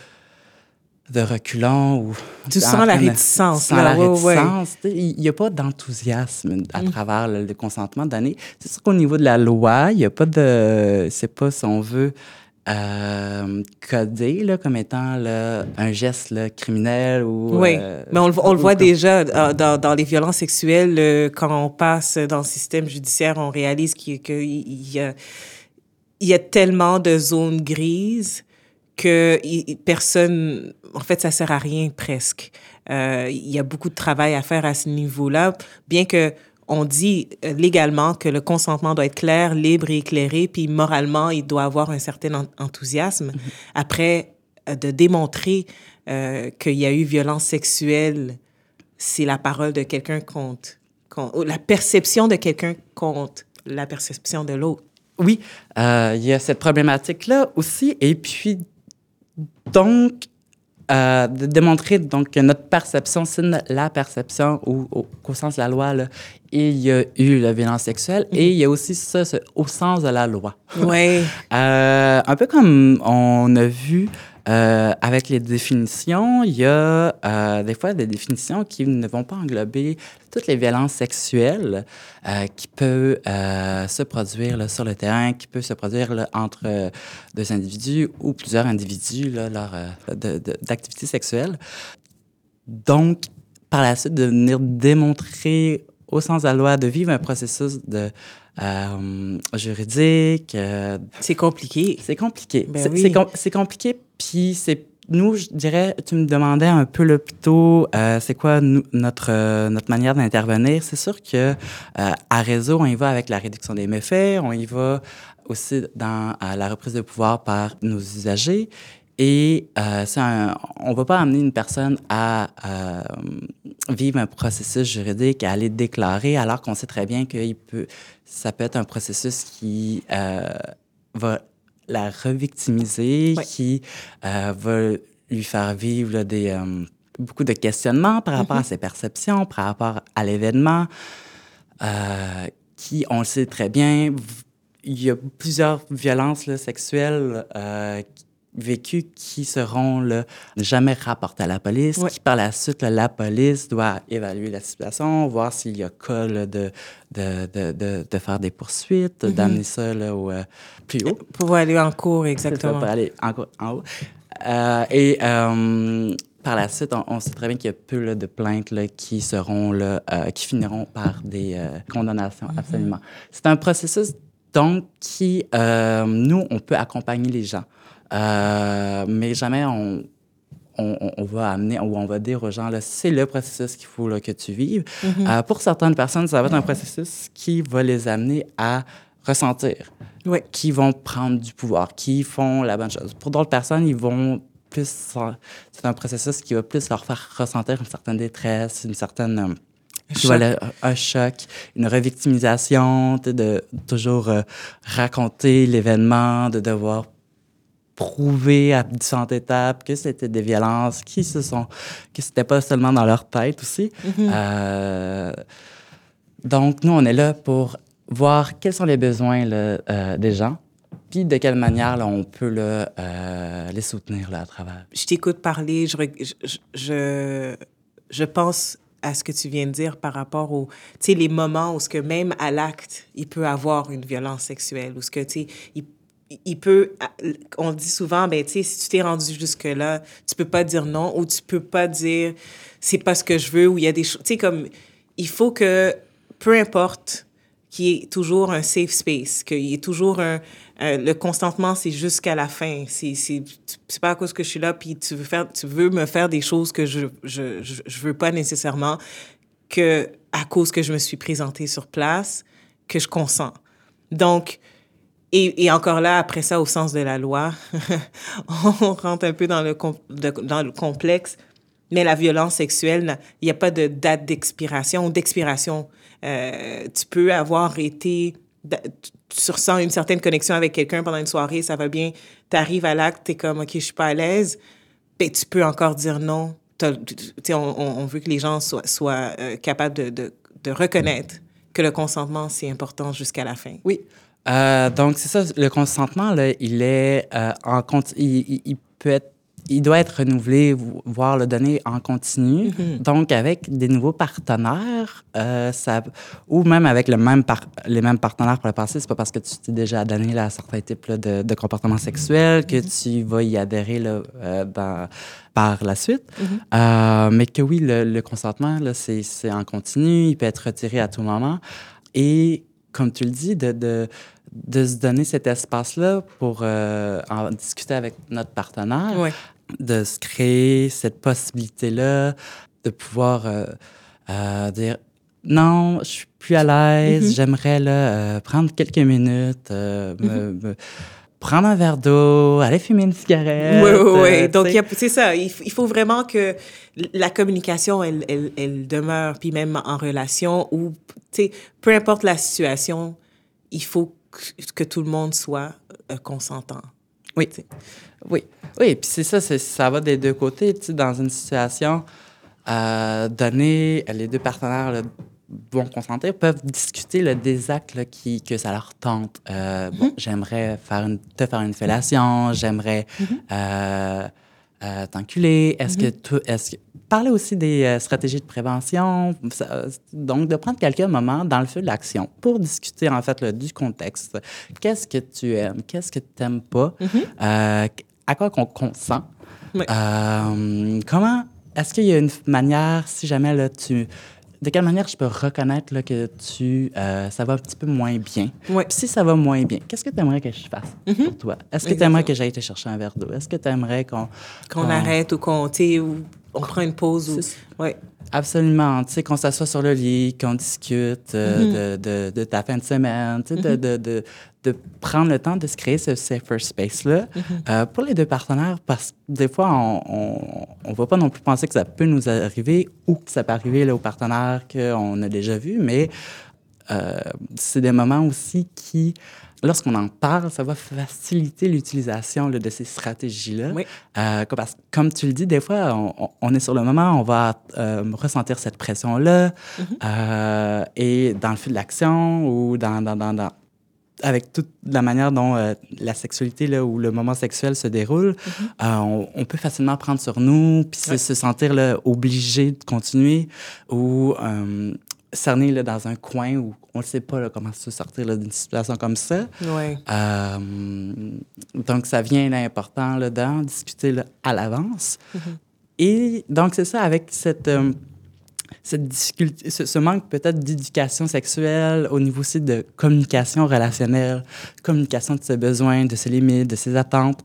de reculons ou... Tu sens la réticence. Sans la réticence. Il n'y a pas d'enthousiasme à mm. travers le, consentement donné. C'est sûr qu'au niveau de la loi, il n'y a pas de... C'est pas, si on veut, euh, codé là, comme étant là, un geste là, criminel ou... Oui, euh, mais on, le voit déjà euh, dans, dans, les violences sexuelles. Euh, quand on passe dans le système judiciaire, on réalise qu'il y a tellement de zones grises que personne, en fait, ça sert à rien presque. Euh, il y a beaucoup de travail à faire à ce niveau-là, bien que on dit euh, légalement que le consentement doit être clair, libre et éclairé, puis moralement, il doit avoir un certain enthousiasme. Mm-hmm. Après, euh, de démontrer qu'il y a eu violence sexuelle, c'est la parole de quelqu'un compte. La perception de quelqu'un compte, la perception de l'autre. Oui, il y a cette problématique-là aussi. Et puis, donc, euh, de démontrer donc, que notre perception, c'est la perception ou au, sens de la loi, là, il y a eu la violence sexuelle et il y a aussi ça, au sens de la loi. Oui. [LAUGHS] euh, un peu comme on a vu euh, avec les définitions, il y a euh, des fois des définitions qui ne vont pas englober toutes les violences sexuelles euh, qui peuvent se produire sur le terrain, qui peuvent se produire entre deux individus ou plusieurs individus lors d'activités sexuelles. Donc, par la suite, de venir démontrer au sens de la loi, de vivre un processus de, juridique. c'est compliqué. C'est compliqué. Ben c'est compliqué puis c'est nous, je dirais, tu me demandais un peu le plutôt, euh, c'est quoi notre euh, notre manière d'intervenir. C'est sûr que euh, à réseau, on y va avec la réduction des méfaits, on y va aussi dans la reprise de pouvoir par nos usagers. Et un, on ne va pas amener une personne à vivre un processus juridique, à aller déclarer, alors qu'on sait très bien que peut, ça peut être un processus qui va la revictimiser, qui euh, va lui faire vivre des, euh, beaucoup de questionnements par rapport à mm-hmm. ses perceptions, par rapport à l'événement, euh, qui, on le sait très bien, il y a plusieurs violences sexuelles vécues qui seront là, jamais rapportées à la police, qui par la suite, la police doit évaluer la situation, voir s'il y a cas de, de, de, de, faire des poursuites, mm-hmm. d'amener ça là, au, euh, plus haut. Pour aller en cours, exactement. pour aller en, en haut. Euh, et euh, par la suite, on, sait très bien qu'il y a peu de plaintes là, qui seront là, qui finiront par des condamnations, mm-hmm. absolument. C'est un processus donc qui, nous, on peut accompagner les gens. Euh, mais jamais on, on, on, va amener ou on va dire aux gens, c'est le processus qu'il faut là, que tu vives. Mm-hmm. Euh, pour certaines personnes, ça va être un processus qui va les amener à ressentir, qui vont prendre du pouvoir, qui font la bonne chose. Pour d'autres personnes, ils vont plus... C'est un processus qui va plus leur faire ressentir une certaine détresse, une certaine... Euh, un choc. un choc, une revictimisation, de toujours raconter l'événement, de devoir prouver à différentes étapes que c'était des violences qui se sont que c'était pas seulement dans leur tête aussi. Mm-hmm. Euh, donc nous on est là pour voir quels sont les besoins là, euh, des gens puis de quelle manière là, on peut là, euh, les soutenir là, à travers. Je t'écoute parler, je, je, je, je, pense à ce que tu viens de dire par rapport aux, tu sais, les moments où ce que même à l'acte, il peut avoir une violence sexuelle, ou ce que, tu sais, il, peut, on dit souvent, ben, tu sais, si tu t'es rendu jusque-là, tu peux pas dire non, ou tu peux pas dire, c'est pas ce que je veux, ou il y a des choses, tu sais, comme, il faut que, peu importe, qu'il y ait toujours un safe space, qu'il y ait toujours un, le consentement, c'est jusqu'à la fin. C'est pas à cause que je suis là, puis tu veux faire, tu veux me faire des choses que je, je, je, veux pas nécessairement, que à cause que je me suis présentée sur place, que je consens. Donc, et, encore là, après ça, au sens de la loi, [LAUGHS] on rentre un peu dans le, complexe, mais la violence sexuelle, il n'y a pas de date d'expiration ou d'expiration. Euh, tu peux avoir été, tu ressens une certaine connexion avec quelqu'un pendant une soirée, ça va bien, tu arrives à l'acte, tu es comme, OK, je suis pas à l'aise, ben, tu peux encore dire non. On, veut que les gens soient, euh, capables de reconnaître que le consentement, c'est important jusqu'à la fin. Oui. Euh, donc, c'est ça, le consentement, là, il est euh, en il, il, peut être il doit être renouvelé, voire le donner en continu. Mm-hmm. Donc, avec des nouveaux partenaires, euh, ça, ou même avec le même les mêmes partenaires pour le passé, c'est pas parce que tu t'es déjà donné à certains types de, de comportements sexuels que mm-hmm. tu vas y adhérer là, par la suite. Mm-hmm. mais que oui, le, consentement, c'est en continu, il peut être retiré à tout moment. Et comme tu le dis, de, de, de se donner cet espace-là pour euh, en discuter avec notre partenaire, de se créer cette possibilité-là, de pouvoir euh, euh, dire non, je suis plus à l'aise, mm-hmm. j'aimerais prendre quelques minutes, me, mm-hmm. Prendre un verre d'eau, aller fumer une cigarette. Oui, oui, oui. Donc, c'est ça. Il, faut vraiment que la communication, elle, elle, elle demeure, puis même en relation, ou, tu sais, peu importe la situation, il faut que tout le monde soit euh, consentant. Oui. Oui. Oui, puis c'est ça, ça va des deux côtés. Dans une situation euh, donnée, les deux partenaires vont consentir, peuvent discuter le des actes qui, que ça leur tente. Euh, bon, mm-hmm. j'aimerais faire une, te faire une fellation, j'aimerais mm-hmm. t'enculer. Est-ce que mm-hmm. tu, est-ce que parler aussi des euh, stratégies de prévention, donc de prendre quelques moments dans le feu de l'action pour discuter en fait du contexte. Qu'est-ce que tu aimes, qu'est-ce que tu n'aimes pas, euh, à quoi qu'on consent. Euh, comment est-ce qu'il y a une manière, si jamais là, tu de quelle manière je peux reconnaître là, que tu ça va un petit peu moins bien? si ça va moins bien, qu'est-ce que tu aimerais que je fasse mm-hmm. pour toi? Est-ce que tu aimerais que j'aille te chercher un verre d'eau? Est-ce que tu aimerais qu'on... Qu'on arrête ou qu'on on prend une pause. Ou... Ouais. Absolument. Tu sais, qu'on s'assoit sur le lit, qu'on discute euh, mm-hmm. de, de, ta fin de semaine, tu sais, de, mm-hmm. de, de, prendre le temps de se créer ce safer space-là mm-hmm. euh, pour les deux partenaires, parce que des fois, on ne va pas non plus penser que ça peut nous arriver ou que ça peut arriver là, aux partenaires qu'on a déjà vus, mais euh, c'est des moments aussi qui lorsqu'on en parle, ça va faciliter l'utilisation de ces stratégies-là. Oui. Euh, parce que, comme tu le dis, des fois, on, est sur le moment, on va euh, ressentir cette pression-là. Mm-hmm. Euh, et dans le fil de l'action ou dans, dans, dans, avec toute la manière dont la sexualité là, ou le moment sexuel se déroule, mm-hmm. on, peut facilement prendre sur nous, puis se, sentir là, obligé de continuer ou cerné là, dans un coin où on ne sait pas là, comment se sortir d'une situation comme ça. Ouais. Euh, donc, ça vient important d'en discuter à l'avance. Mm-hmm. Et donc, c'est ça, avec cette, euh, cette difficulté, ce, manque peut-être d'éducation sexuelle au niveau aussi de communication relationnelle, communication de ses besoins, de ses limites, de ses attentes.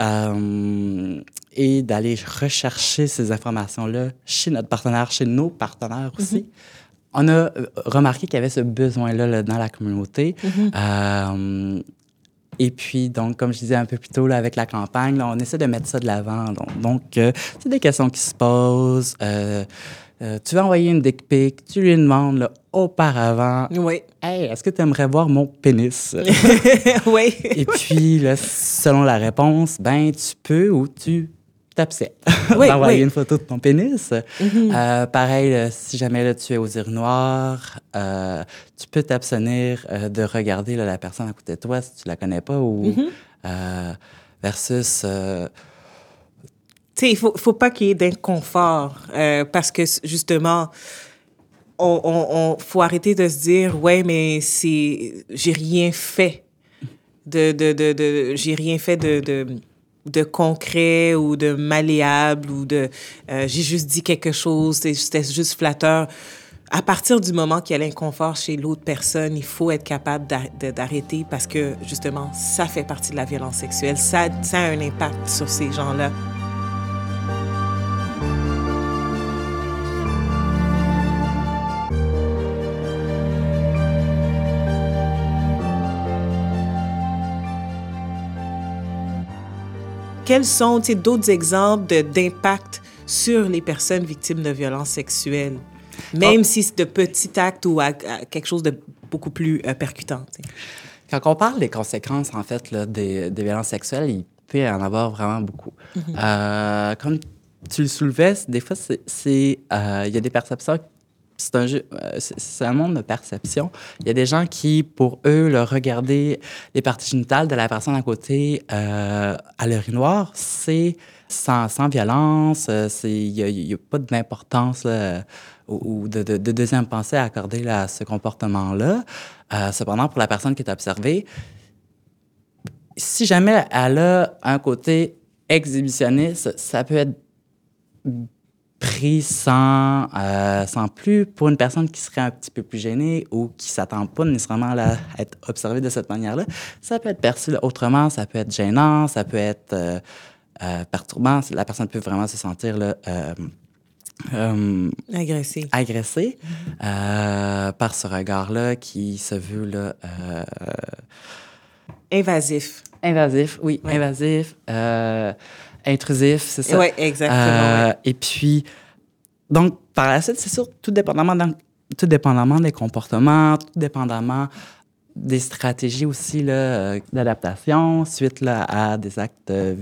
Euh, et d'aller rechercher ces informations-là chez notre partenaire, chez nos partenaires aussi. Mm-hmm on a euh, remarqué qu'il y avait ce besoin-là dans la communauté. Mm-hmm. Euh, et puis, donc, comme je disais un peu plus tôt, là, avec la campagne, on essaie de mettre ça de l'avant. Donc, euh, c'est des questions qui se posent. Tu vas envoyer une dick pic, tu lui demandes auparavant oui. Hey, est-ce que tu aimerais voir mon pénis? [LAUGHS] Oui. Et puis, selon la réponse, ben, tu peux ou tu t'abstiens [LAUGHS] Oui, d'envoyer oui. une photo de ton pénis. Mhm. Euh, pareil, là, si jamais là, tu es aux urinoirs, euh, tu peux t'abstenir euh, de regarder là, la personne à côté de toi si tu la connais pas ou Mhm. euh, versus euh, Tu sais, il faut, faut pas qu'il y ait d'inconfort euh, parce que justement, on, on, faut arrêter de se dire ouais, mais c'est j'ai rien fait de de de, de j'ai rien fait de, de de concret ou de malléable ou de euh, j'ai juste dit quelque chose, c'était juste flatteur. À partir du moment qu'il y a l'inconfort chez l'autre personne, il faut être capable d'arrêter parce que justement, ça fait partie de la violence sexuelle. Ça a un impact sur ces gens-là. Quels sont d'autres exemples d'impact sur les personnes victimes de violences sexuelles, même si c'est de petits actes ou à, à quelque chose de beaucoup plus euh, percutant? Quand on parle des conséquences, en fait, là, des, des violences sexuelles, il peut y en avoir vraiment beaucoup. Euh, comme tu le soulevais, des fois, euh, il y a des perceptions. C'est un, euh, un monde de perception. Il y a des gens qui, pour eux, le regarder les parties génitales de la personne à côté euh, à l'urinoir, c'est sans, sans violence, euh, il n'y a, pas d'importance ou, de, de- de deuxième pensée à accorder à ce comportement-là. Euh, cependant, pour la personne qui est observée, si jamais elle a un côté exhibitionniste, ça peut être pris sans, euh, sans plus pour une personne qui serait un petit peu plus gênée ou qui s'attend pas nécessairement à être observée de cette manière-là. Ça peut être perçu autrement, ça peut être gênant, ça peut être euh, euh, perturbant. La personne peut vraiment se sentir là, euh, euh, Agressé. agressée euh, par ce regard-là qui se veut là, Invasif. invasif, oui, Ouais. invasif, intrusif, c'est ça? Oui, exactement. Euh. Et puis, donc, par la suite, c'est sûr, tout dépendamment, dans- tout dépendamment des comportements, tout dépendamment des stratégies aussi euh, d'adaptation suite là, à des actes euh,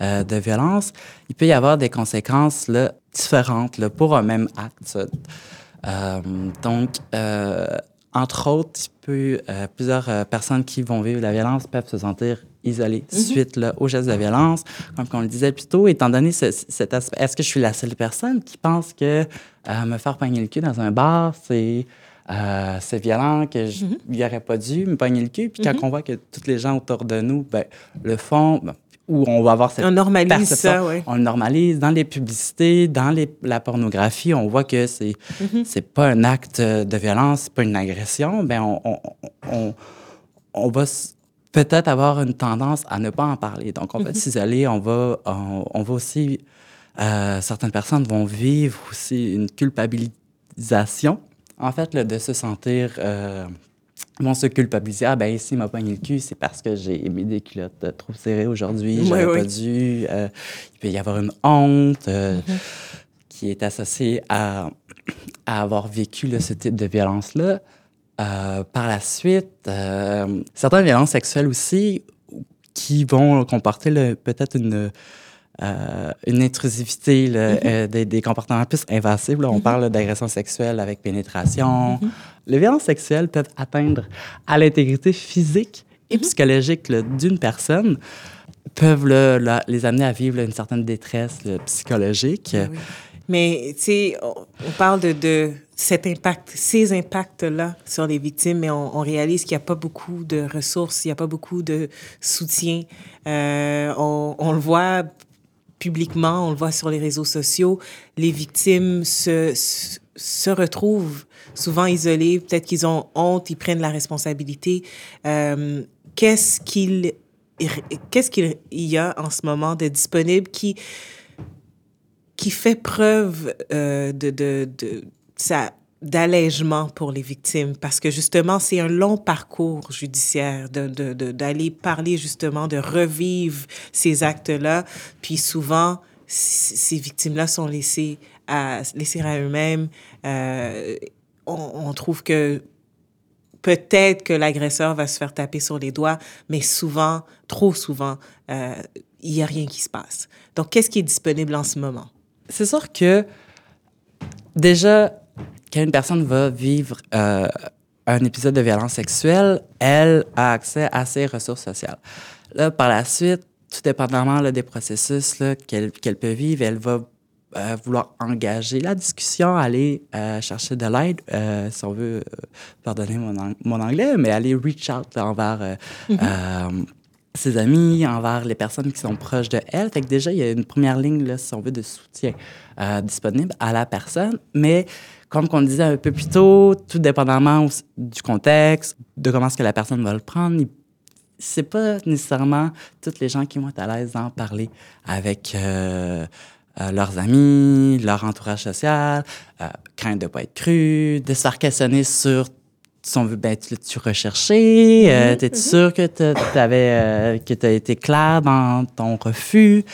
de violence, il peut y avoir des conséquences là, différentes là, pour un même acte. Euh, donc, entre autres, peut, euh, plusieurs euh, personnes qui vont vivre la violence peuvent se sentir isolées suite là, aux gestes de violence. Comme on le disait plus tôt, étant donné ce- cet aspect, est-ce que je suis la seule personne qui pense que euh, me faire pogner le cul dans un bar, c'est c'est violent, que je n'aurais pas dû me pogner le cul? Puis quand on voit que tous les gens autour de nous ben, le font, ben, on va avoir cette On normalise perception, ça, oui. on le normalise dans les publicités, dans les, la pornographie, on voit que c'est c'est pas un acte de violence, c'est pas une agression, ben on, on, on, on va peut-être avoir une tendance à ne pas en parler. Donc on va s'isoler, on va on, va aussi euh, certaines personnes vont vivre aussi une culpabilisation en fait là, de se sentir euh, vont se culpabiliser. Ah, ben, s'il m'a pogné le cul, c'est parce que j'ai mis des culottes euh, trop serrées aujourd'hui. J'aurais oui. pas dû. Euh, il peut y avoir une honte euh, qui est associée à, à avoir vécu là, ce type de violence-là. Euh, par la suite, certaines violences sexuelles aussi qui vont comporter peut-être une, euh, une intrusivité, là, euh, des, des comportements plus invasifs. Là. On parle là, d'agression sexuelle avec pénétration. Les violences sexuelles peuvent atteindre à l'intégrité physique et psychologique d'une personne, peuvent là, là, les amener à vivre là, une certaine détresse psychologique. Oui. Mais, tu sais, on, on parle de, de cet impact, ces impacts-là sur les victimes, mais on, on réalise qu'il n'y a pas beaucoup de ressources, il n'y a pas beaucoup de soutien. Euh, on, on le voit publiquement, on le voit sur les réseaux sociaux, les victimes se, se, retrouvent souvent isolées, peut-être qu'ils ont honte, ils prennent la responsabilité. Euh, qu'est-ce qu'il qu'est-ce y a en ce moment de disponible qui qui fait preuve euh, de, de, de, ça d'allègement pour les victimes parce que justement c'est un long parcours judiciaire de, de, de, d'aller parler justement de revivre ces actes-là puis souvent ces victimes-là sont laissées à laissées à eux-mêmes euh, on, trouve que peut-être que l'agresseur va se faire taper sur les doigts, mais souvent, trop souvent, euh, il n'y a rien qui se passe. Donc, qu'est-ce qui est disponible en ce moment? C'est sûr que déjà, quand une personne va vivre euh, un épisode de violence sexuelle, elle a accès à ses ressources sociales. Là, par la suite, tout dépendamment là, des processus qu'elle peut vivre, elle va euh, vouloir engager la discussion, aller euh, chercher de l'aide, euh, si on veut, pardonner mon, mon, anglais, mais aller reach out envers mm-hmm. ses amis, envers les personnes qui sont proches de elle. Fait que déjà, il y a une première ligne, là, si on veut, de soutien disponible à la personne. Mais comme on disait un peu plus tôt, tout dépendamment du contexte, de comment est-ce que la personne va le prendre, c'est pas nécessairement toutes les gens qui vont être à l'aise d'en parler avec euh, leurs amis, leur entourage social, euh, crainte de ne pas être cru, de se faire questionner sur si on veut, ben, tu, tu recherché, euh, mm-hmm, t'es-tu mm-hmm. sûr que tu avais, que as été clair dans ton refus?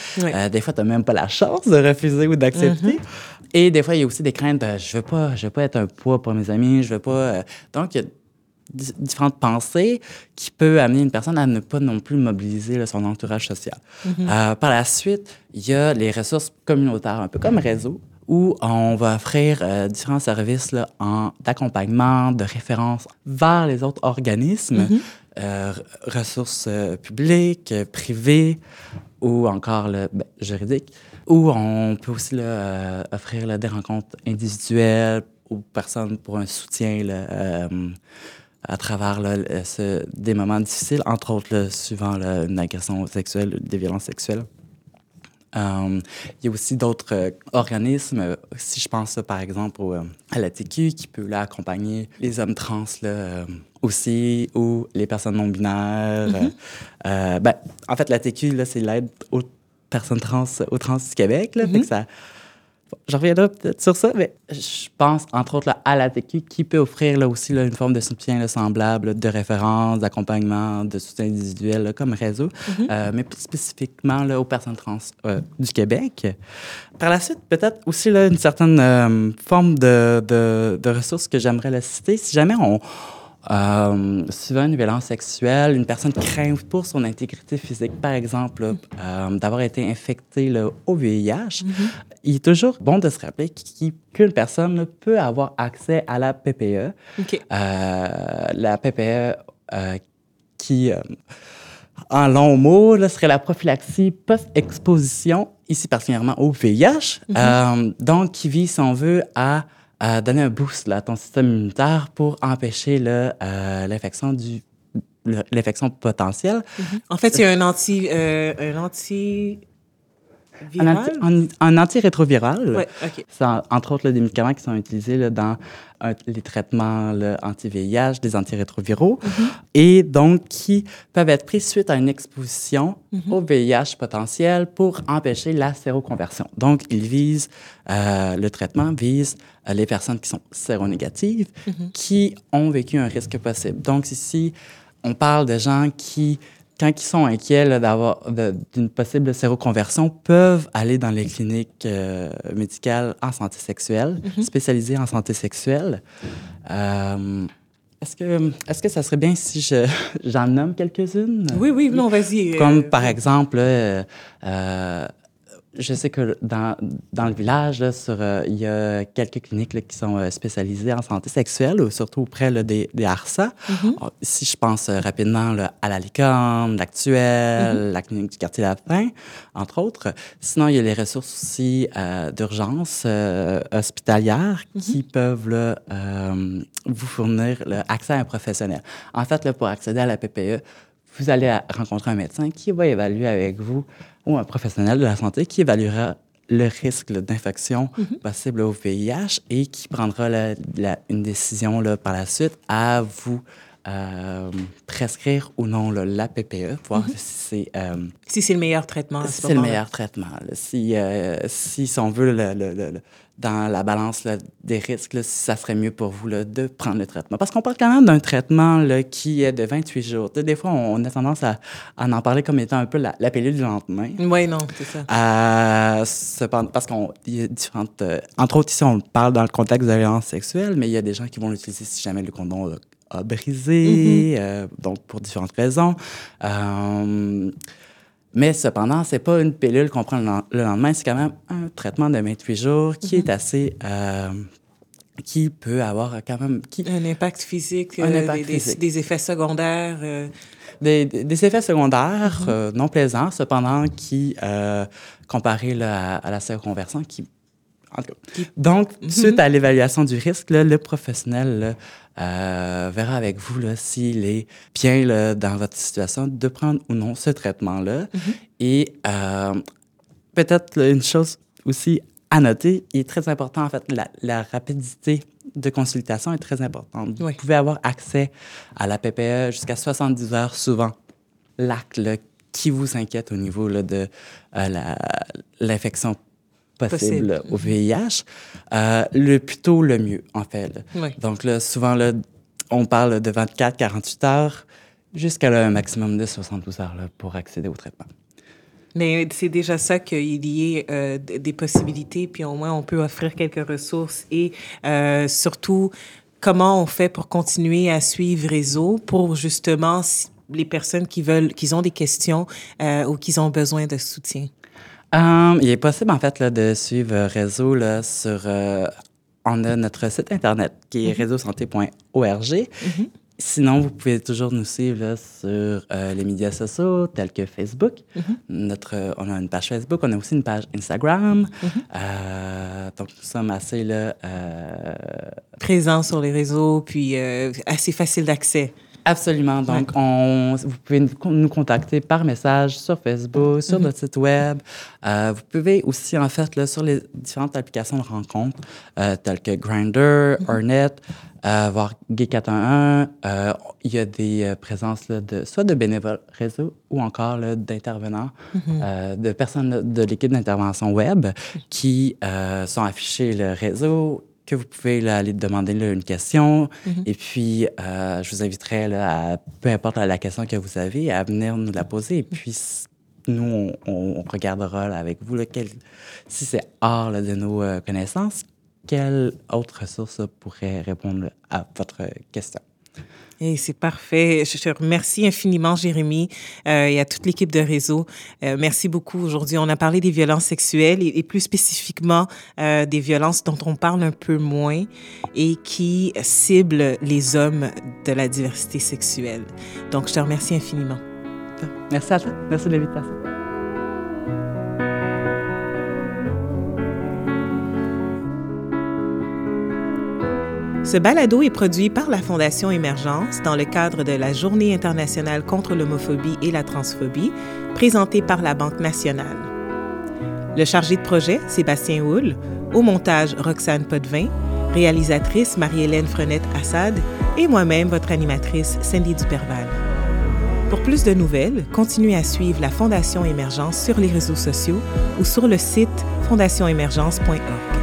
des fois, tu n'as même pas la chance de refuser ou d'accepter. Mm-hmm. Et des fois, il y a aussi des craintes de je veux pas, je veux pas être un poids pour mes amis, je veux pas. donc, il y a différentes pensées qui peut amener une personne à ne pas non plus mobiliser son entourage social. Mm-hmm. Euh, par la suite, il y a les ressources communautaires, un peu comme réseau, où on va offrir euh, différents services d'accompagnement, de référence vers les autres organismes, mm-hmm. euh, ressources publiques, privées ou encore le, ben, juridiques, où on peut aussi offrir des rencontres individuelles aux personnes pour un soutien à travers ce, des moments difficiles, entre autres suivant une agression sexuelle, des violences sexuelles. Euh, il y a aussi d'autres euh, organismes, si je pense par exemple au, euh, à la TQ, qui peut là, accompagner les hommes trans aussi, ou les personnes non binaires. Mm-hmm. ben, en fait, la TQ, c'est l'aide aux personnes trans, aux trans du Québec. Là, fait que mm-hmm. ça, je reviendrai peut-être sur ça, mais je pense entre autres à la TQ qui peut offrir là, aussi là, une forme de soutien semblable, de référence, d'accompagnement, de soutien individuel comme réseau, mm-hmm. euh, mais plus spécifiquement là, aux personnes trans euh, du Québec. Par la suite, peut-être aussi là, une certaine euh, forme de, de, de ressources que j'aimerais citer. Si jamais on euh, souvent, une violence sexuelle, une personne craint pour son intégrité physique, par exemple, euh, d'avoir été infectée au VIH, mm-hmm. il est toujours bon de se rappeler qu'une personne peut avoir accès à la PPE. Euh, la PPE qui, en long mot, là, serait la prophylaxie post-exposition, ici particulièrement au VIH, mm-hmm. donc qui vise, si on veut, à à donner un boost à ton système immunitaire pour empêcher euh, l'infection du l'infection potentielle. Mm-hmm. En fait, c'est un anti euh, un anti un, antirétroviral. Oui, OK. C'est entre autres des médicaments qui sont utilisés dans les traitements anti-VIH, des antirétroviraux, mm-hmm. et donc qui peuvent être pris suite à une exposition mm-hmm. au VIH potentiel pour empêcher la séroconversion. Donc, ils visent, euh, le traitement vise euh, les personnes qui sont séronégatives, mm-hmm. qui ont vécu un risque possible. Donc, ici, on parle de gens qui quand ils sont inquiets d'avoir d'une possible séroconversion, peuvent aller dans les cliniques euh, médicales en santé sexuelle, mm-hmm. spécialisées en santé sexuelle. Euh, est-ce que, est que ça serait bien si je, [LAUGHS] j'en nomme quelques-unes? Oui, oui, non, vas-y. Comme euh, par exemple, je sais que dans, dans le village, sur, euh, il y a quelques cliniques qui sont euh, spécialisées en santé sexuelle, surtout auprès des, des ARSA. Mm-hmm. Ah, si je pense euh, rapidement à la licorne, l'actuelle, mm-hmm. la clinique du quartier Lapin, entre autres. Sinon, il y a les ressources aussi d'urgence hospitalière mm-hmm. qui peuvent vous fournir accès à un professionnel. En fait, là, pour accéder à la PPE, vous allez rencontrer un médecin qui va évaluer avec vous ou un professionnel de la santé qui évaluera le risque d'infection mm-hmm. possible au VIH et qui prendra une décision là, par la suite à vous euh, prescrire ou non la PPE, voir mm-hmm. si c'est... Euh, si c'est le meilleur traitement. Si c'est le meilleur traitement. si, euh, si, si, on veut le, dans la balance des risques, si ça serait mieux pour vous de prendre le traitement. Parce qu'on parle quand même d'un traitement qui est de 28 jours. des fois, on, a tendance à, en parler comme étant un peu la, pilule du lendemain. Oui, non, c'est ça. Euh, parce qu'on y a différentes... Euh, entre autres, ici, on parle dans le contexte de la violence sexuelle, mais il y a des gens qui vont l'utiliser si jamais le condom a brisé, euh, donc pour différentes raisons. Mais cependant, c'est pas une pilule qu'on prend le, len- le lendemain, c'est quand même un traitement de 28 jours qui est assez... euh, qui peut avoir quand même... Qui, Un impact physique, Un euh, impact des, des- physique. des effets secondaires. euh, des, effets secondaires euh, non plaisants, cependant, qui, comparés à, à la séroconversion, qui... en tout cas. Donc, suite à l'évaluation du risque, là, le professionnel là, euh, verra avec vous s'il est bien là, dans votre situation de prendre ou non ce traitement-là. Et euh, peut-être une chose aussi à noter, il est très important, en fait, la, la rapidité de consultation est très importante. Oui. Vous pouvez avoir accès à la PPE jusqu'à 70 heures souvent. L'acte qui vous inquiète au niveau là, de euh, l'infection possible, au VIH, euh, le plus tôt, le mieux, en fait. là. Oui. Donc là, souvent, là, on parle de 24-48 heures jusqu'à là, un maximum de 72 heures là, pour accéder au traitement. Mais c'est déjà ça qu'il y ait euh, des possibilités, puis au moins on peut offrir quelques ressources et euh, surtout comment on fait pour continuer à suivre réseau pour justement les personnes qui veulent, qui ont des questions euh, ou qui ont besoin de soutien? Euh, il est possible, en fait, là, de suivre euh, Réseau là, sur... euh, on a notre site Internet qui est réseausanté.org. Sinon, vous pouvez toujours nous suivre là, sur euh, les médias sociaux tels que Facebook. Notre, euh, on a une page Facebook, on a aussi une page Instagram. Euh, donc, nous sommes assez là, euh, Présent sur les réseaux, puis assez facile d'accès. Absolument. Donc, on, vous pouvez nous contacter par message sur Facebook, sur notre site web. Euh, vous pouvez aussi, en fait, là, sur les différentes applications de rencontres, euh, telles que Grindr, Hornet, euh, voire Gay411, euh, il y a des euh, présences là, de, soit de bénévoles réseau ou encore d'intervenants, euh, de personnes de l'équipe d'intervention web qui sont affichés le réseau que vous pouvez là, aller demander là, une question. Et puis, euh, je vous inviterai, là, à, peu importe la, question que vous avez, à venir nous la poser. Et puis, nous, on, regardera avec vous là, quel- si c'est hors de nos euh, connaissances, quelle autre ressource pourrait répondre à votre question? Et c'est parfait. Je te remercie infiniment, Jérémy, euh, et à toute l'équipe de réseau. Euh, merci beaucoup. Aujourd'hui, on a parlé des violences sexuelles et, plus spécifiquement euh, des violences dont on parle un peu moins et qui ciblent les hommes de la diversité sexuelle. Donc, je te remercie infiniment. Merci à toi. Merci de l'invitation. Ce balado est produit par la Fondation Émergence dans le cadre de la Journée internationale contre l'homophobie et la transphobie, présentée par la Banque nationale. Le chargé de projet, Sébastien Houle, au montage, Roxane Potvin, réalisatrice Marie-Hélène Frenette-Assad et moi-même, votre animatrice, Cindy Duperval. Pour plus de nouvelles, continuez à suivre la Fondation Émergence sur les réseaux sociaux ou sur le site fondationémergence.org.